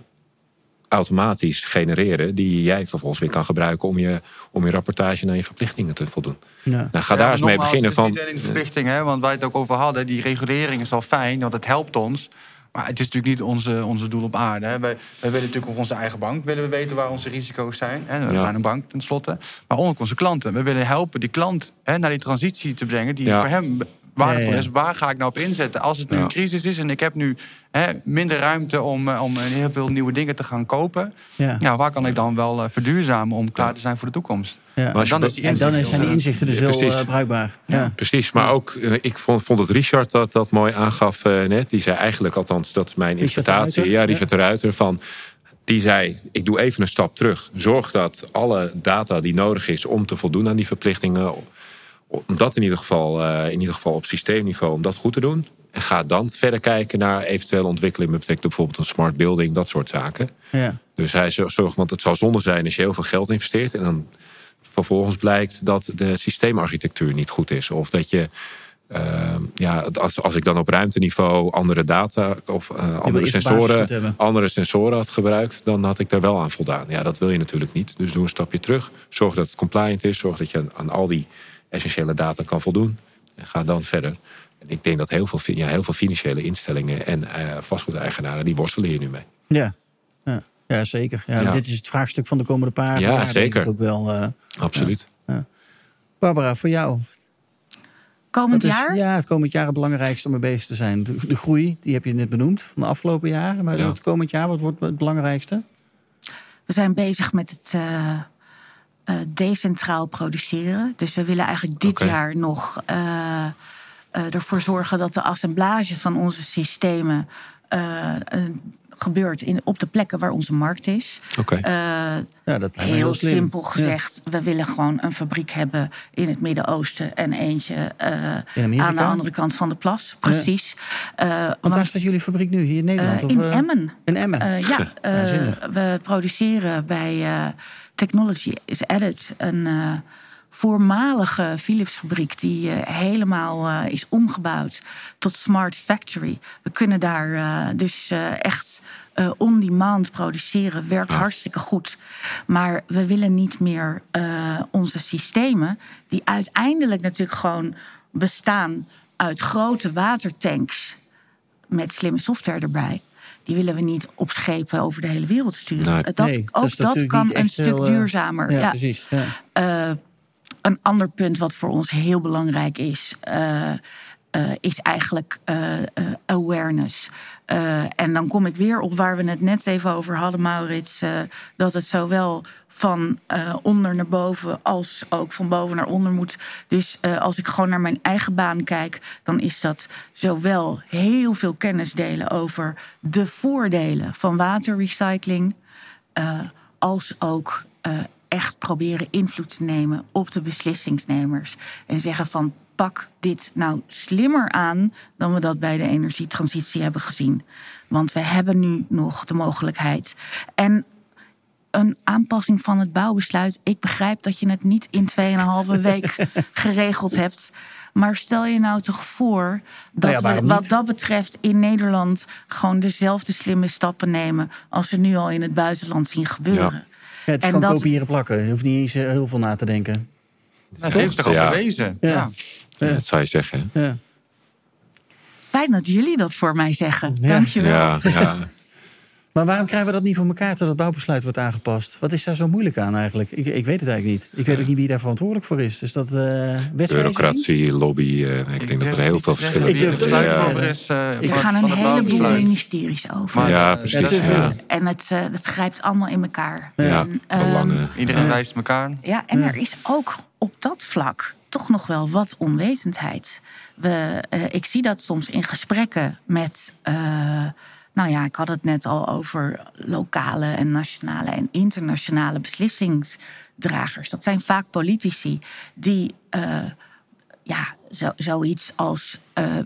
Speaker 3: automatisch genereren. Die jij vervolgens weer kan gebruiken om je, om je rapportage naar je verplichtingen te voldoen.
Speaker 1: Ja.
Speaker 3: Nou, ga
Speaker 4: Ja,
Speaker 3: daar eens mee beginnen
Speaker 4: het is
Speaker 3: van.
Speaker 4: Niet alleen de verplichting, hè, want wij het ook over hadden. Die regulering is al fijn, want het helpt ons. Maar het is natuurlijk niet onze, onze doel op aarde. Hè. Wij, wij willen natuurlijk op onze eigen bank willen we weten waar onze risico's zijn. Hè. We
Speaker 3: Ja.
Speaker 4: zijn een bank tenslotte. Maar ook onze klanten. We willen helpen die klant hè, naar die transitie te brengen die
Speaker 3: Ja.
Speaker 4: voor hem waardevol is. Waar ga ik nou op inzetten? Als het nu
Speaker 3: Ja.
Speaker 4: een crisis is en ik heb nu hè, minder ruimte om, eh, om heel veel nieuwe dingen te gaan kopen.
Speaker 1: Ja.
Speaker 4: Ja, waar kan ik dan wel eh, verduurzamen om klaar te zijn voor de toekomst?
Speaker 1: Ja.
Speaker 3: Maar
Speaker 4: dan is die
Speaker 1: En dan zijn die
Speaker 4: eh,
Speaker 1: inzichten dus
Speaker 3: Ja,
Speaker 1: heel
Speaker 3: precies.
Speaker 1: bruikbaar. Ja.
Speaker 3: Precies, maar ook, ik vond, vond dat Richard dat, dat mooi aangaf net. Die zei eigenlijk, althans, dat is mijn interpretatie. Ja, Richard de Ruiter. Van, die zei, ik doe even een stap terug. Zorg dat alle data die nodig is om te voldoen aan die verplichtingen... om dat in ieder geval, eh, in ieder geval op systeemniveau, om dat goed te doen. En ga dan verder kijken naar eventuele ontwikkelingen. Dat betekent bijvoorbeeld een smart building, dat soort zaken.
Speaker 1: Ja.
Speaker 3: Dus hij zorgt, want het zal zonde zijn als je heel veel geld investeert. En dan vervolgens blijkt dat de systeemarchitectuur niet goed is. Of dat je, eh, ja, als, als ik dan op ruimteniveau andere data of eh, andere, sensoren, andere sensoren had gebruikt, dan had ik daar wel aan voldaan. Ja, dat wil je natuurlijk niet. Dus doe een stapje terug. Zorg dat het compliant is. Zorg dat je aan, aan al die essentiële data kan voldoen. En ga dan verder. En ik denk dat heel veel, ja, heel veel financiële instellingen en eh vastgoedeigenaren, die worstelen hier nu mee.
Speaker 1: Ja. Ja. ja, zeker. Ja,
Speaker 3: Ja.
Speaker 1: Dit is het vraagstuk van de komende paar
Speaker 3: Ja,
Speaker 1: jaar. denk
Speaker 3: zeker.
Speaker 1: ik Ook wel, eh.
Speaker 3: Absoluut.
Speaker 1: Barbara, voor jou.
Speaker 2: Komend
Speaker 1: is
Speaker 2: jaar?
Speaker 1: ja, het komend jaar het belangrijkste om mee bezig te zijn? De, de groei, die heb je net benoemd van de afgelopen jaren. Maar
Speaker 3: Ja.
Speaker 1: het komend jaar, wat wordt het belangrijkste?
Speaker 2: We zijn bezig met het eh, eh, decentraal produceren. Dus we willen eigenlijk dit jaar nog eh, eh, ervoor zorgen dat de assemblage van onze systemen gebeurt in, op de plekken waar onze markt is.
Speaker 3: Oké.
Speaker 2: Eh,
Speaker 1: Ja, dat
Speaker 2: heel simpel
Speaker 1: Ja.
Speaker 2: gezegd, we willen gewoon een fabriek hebben in het Midden-Oosten en eentje eh,
Speaker 1: In Amerika?
Speaker 2: aan de andere kant van de plas. Precies. Eh,
Speaker 1: Want
Speaker 2: want-
Speaker 1: waar staat jullie fabriek nu? Hier in Nederland? of,
Speaker 2: in Emmen.
Speaker 1: In Emmen?
Speaker 2: Eh, ja, eh, we produceren bij eh, Technology is Added een eh, voormalige Philips-fabriek die eh, helemaal eh, is omgebouwd tot smart factory. We kunnen daar dus echt on-demand produceren. Werkt
Speaker 3: Ah.
Speaker 2: hartstikke goed. Maar we willen niet meer onze systemen, die uiteindelijk natuurlijk gewoon bestaan uit grote watertanks met slimme software erbij. Die willen we niet op schepen over de hele wereld sturen.
Speaker 3: Nee.
Speaker 2: Dat,
Speaker 1: Nee,
Speaker 2: ook
Speaker 1: is
Speaker 2: dat kan
Speaker 1: niet
Speaker 2: een
Speaker 1: echt
Speaker 2: stuk
Speaker 1: heel, eh,
Speaker 2: duurzamer.
Speaker 1: Ja,
Speaker 2: Ja.
Speaker 1: precies. Ja.
Speaker 2: Eh, een ander punt wat voor ons heel belangrijk is, eh, eh, is eigenlijk eh, eh, awareness. Eh, en dan kom ik weer op waar we het net even over hadden, Maurits. eh, dat het zowel van eh, onder naar boven als ook van boven naar onder moet. Dus als ik gewoon naar mijn eigen baan kijk, dan is dat zowel heel veel kennis delen over de voordelen van waterrecycling. als ook echt proberen invloed te nemen op de beslissingsnemers. En zeggen van pak dit nou slimmer aan dan we dat bij de energietransitie hebben gezien. Want we hebben nu nog de mogelijkheid. En een aanpassing van het bouwbesluit. Ik begrijp dat je het niet in 2,5 week geregeld hebt. Maar stel je nou toch voor dat
Speaker 1: Nou ja,
Speaker 2: we wat dat betreft in Nederland gewoon dezelfde slimme stappen nemen als we nu al in het buitenland zien gebeuren.
Speaker 1: Ja, het is
Speaker 2: En
Speaker 1: gewoon
Speaker 2: dat-
Speaker 1: kopiëren plakken. Je hoeft niet eens eh, heel veel na te denken.
Speaker 4: Dat heeft al
Speaker 3: Ja.
Speaker 4: bewezen.
Speaker 1: Ja.
Speaker 4: Ja.
Speaker 3: Dat zou je zeggen. hè?
Speaker 1: Ja.
Speaker 2: Fijn dat jullie dat voor mij zeggen.
Speaker 1: Ja.
Speaker 2: Dankjewel.
Speaker 3: Ja, ja.
Speaker 1: Maar waarom krijgen we dat niet voor elkaar tot het bouwbesluit wordt aangepast? Wat is daar zo moeilijk aan eigenlijk? Ik, ik weet het eigenlijk niet. Ik weet ook niet wie daar verantwoordelijk voor is. Dus dat eh wetswijziging?
Speaker 3: Bureaucratie, lobby. eh, ik denk dat er heel veel verschillen
Speaker 1: Ik durf het
Speaker 3: zijn.
Speaker 4: is. eh,
Speaker 2: Er
Speaker 4: van-
Speaker 2: gaan een heleboel ministeries over.
Speaker 4: Maar,
Speaker 3: Ja,
Speaker 4: eh,
Speaker 3: precies.
Speaker 4: dat
Speaker 2: En het, eh, het grijpt allemaal in elkaar.
Speaker 3: Ja,
Speaker 2: En, ehm,
Speaker 3: belangen.
Speaker 4: Iedereen wijst elkaar.
Speaker 2: Ja, en er is ook op dat vlak toch nog wel wat onwetendheid. We, eh, ik zie dat soms in gesprekken met. eh, nou ja, ik had het net al over lokale en nationale en internationale beslissingsdragers. Dat zijn vaak politici die eh, ja, zo, zoiets als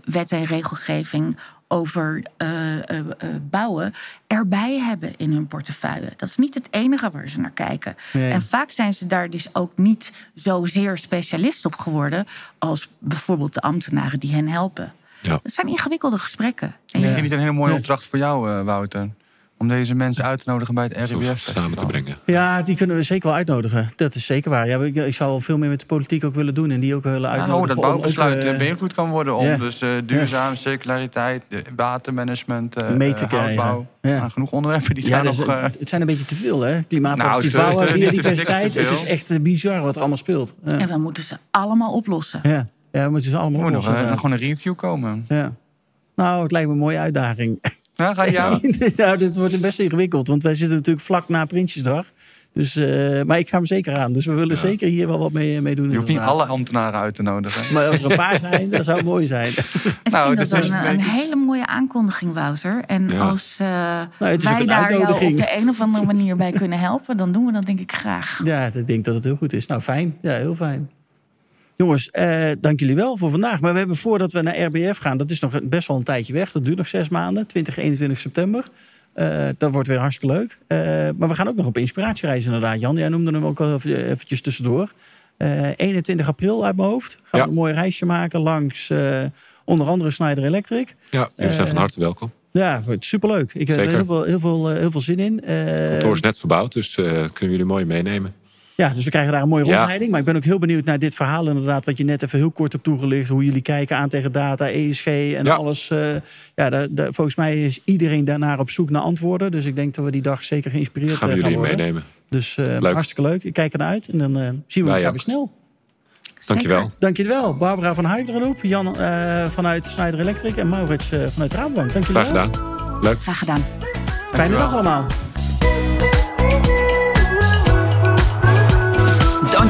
Speaker 2: wet en regelgeving over eh, eh, eh, bouwen erbij hebben in hun portefeuille. Dat is niet het enige waar ze naar kijken.
Speaker 1: Nee.
Speaker 2: En vaak zijn ze daar dus ook niet zozeer specialist op geworden als bijvoorbeeld de ambtenaren die hen helpen.
Speaker 3: Ja.
Speaker 2: Het zijn ingewikkelde gesprekken. En
Speaker 4: Ik
Speaker 2: je-
Speaker 4: vind het een heel mooie opdracht voor jou, eh, Wouter. Om deze mensen uit te nodigen bij het RIBF
Speaker 3: samen te brengen.
Speaker 1: Ja, die kunnen we zeker wel uitnodigen. Dat is zeker waar. Ja, ik, ik zou wel veel meer met de politiek ook willen doen en die ook willen
Speaker 4: Ja,
Speaker 1: uitnodigen.
Speaker 4: hoe dat
Speaker 1: om ook,
Speaker 4: bouwbesluit
Speaker 1: eh,
Speaker 4: beïnvloed kan worden om
Speaker 1: ja.
Speaker 4: dus eh, duurzame circulariteit, watermanagement, eh
Speaker 1: Mee te krijgen. Ja.
Speaker 4: Nou, genoeg onderwerpen die
Speaker 1: Ja,
Speaker 4: daar
Speaker 1: dus,
Speaker 4: nog... eh,
Speaker 1: het, het zijn een beetje te veel, hè? Klimaatactief
Speaker 4: Nou,
Speaker 1: bouwen, biodiversiteit.
Speaker 4: te
Speaker 1: Het is echt bizar wat er allemaal speelt. Ja,
Speaker 2: En we moeten ze allemaal oplossen.
Speaker 1: ja. ja we moeten ze allemaal
Speaker 4: er moet nog
Speaker 1: oplossen. ja.
Speaker 4: gewoon een review komen.
Speaker 1: Ja. Nou, het lijkt me een mooie uitdaging.
Speaker 4: Ja, ga je aan?
Speaker 1: nou, dit wordt best ingewikkeld, want wij zitten natuurlijk vlak na Prinsjesdag. Dus, eh, maar ik ga hem zeker aan. Dus we willen zeker hier wel wat mee, mee doen.
Speaker 4: Je hoeft niet alle ambtenaren uit te nodigen.
Speaker 1: Maar als er een paar zijn, dat zou mooi zijn.
Speaker 2: Ik
Speaker 4: Nou,
Speaker 2: vind
Speaker 4: dit
Speaker 2: dat
Speaker 4: is
Speaker 2: een,
Speaker 4: een
Speaker 2: een
Speaker 4: beetje-
Speaker 2: hele mooie aankondiging, Wouter. En
Speaker 3: Ja.
Speaker 2: als eh,
Speaker 1: ook
Speaker 2: wij daar jou op de een of andere manier bij kunnen helpen, dan doen we dat denk ik graag.
Speaker 1: Ja, ik denk dat het heel goed is. Nou, fijn. Ja, heel fijn. Jongens, eh, dank jullie wel voor vandaag. Maar we hebben voordat we naar RBF gaan, dat is nog best wel een tijdje weg. Dat duurt nog zes maanden, 20, 21 september. Eh, dat wordt weer hartstikke leuk. Eh, maar we gaan ook nog op inspiratiereis inderdaad, Jan. Jij noemde hem ook al even, eventjes tussendoor. Eh 21 april uit mijn hoofd. Gaan
Speaker 3: Ja.
Speaker 1: we een mooi reisje maken langs eh, onder andere Snyder Electric.
Speaker 3: Ja, jullie zijn
Speaker 1: Eh,
Speaker 3: van harte welkom.
Speaker 1: Ja, superleuk. Ik heb er heel veel, heel, veel, eh, heel veel zin in. Eh,
Speaker 3: Het kantoor is net verbouwd, dus eh, kunnen jullie mooi meenemen.
Speaker 1: Ja, dus we krijgen daar een mooie
Speaker 3: Ja.
Speaker 1: rondleiding. Maar ik ben ook heel benieuwd naar dit verhaal inderdaad... wat je net even heel kort hebt toegelicht. Hoe jullie kijken aan tegen data, ESG en
Speaker 3: Ja.
Speaker 1: alles. eh, ja, daar, daar- volgens mij is iedereen daarnaar op zoek naar antwoorden. Dus ik denk dat we die dag zeker geïnspireerd
Speaker 3: Gaan
Speaker 1: eh, gaan
Speaker 3: jullie
Speaker 1: worden.
Speaker 3: meenemen.
Speaker 1: Dus eh,
Speaker 3: Leuk.
Speaker 1: hartstikke leuk. Ik kijk ernaar uit. En dan eh, zien we elkaar weer snel.
Speaker 3: Dankjewel.
Speaker 1: Dank jullie wel. Barbara van Heidrenhoep, Jan eh, vanuit Snyder Electric... en Maurits eh, vanuit Rabobank. Dank jullie
Speaker 3: Graag gedaan. Leuk.
Speaker 2: Graag gedaan.
Speaker 1: Fijne dag allemaal.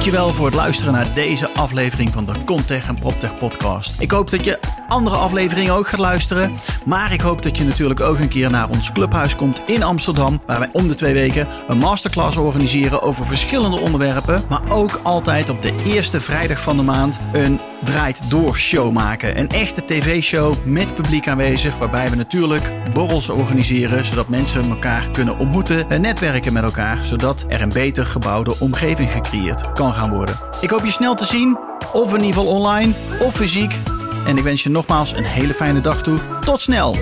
Speaker 6: Dankjewel voor het luisteren naar deze aflevering van de Contech en PropTech podcast. Ik hoop dat je andere afleveringen ook gaat luisteren. Maar ik hoop dat je natuurlijk ook een keer naar ons clubhuis komt in Amsterdam. Waar wij om de twee weken een masterclass organiseren over verschillende onderwerpen. Maar ook altijd op de eerste vrijdag van de maand een draait door show maken. Een echte tv-show met publiek aanwezig. Waarbij we natuurlijk borrels organiseren. Zodat mensen elkaar kunnen ontmoeten en netwerken met elkaar. Zodat er een beter gebouwde omgeving gecreëerd kan gaan worden. Ik hoop je snel te zien. Of in ieder geval online of fysiek. En ik wens je nogmaals een hele fijne dag toe. Tot snel!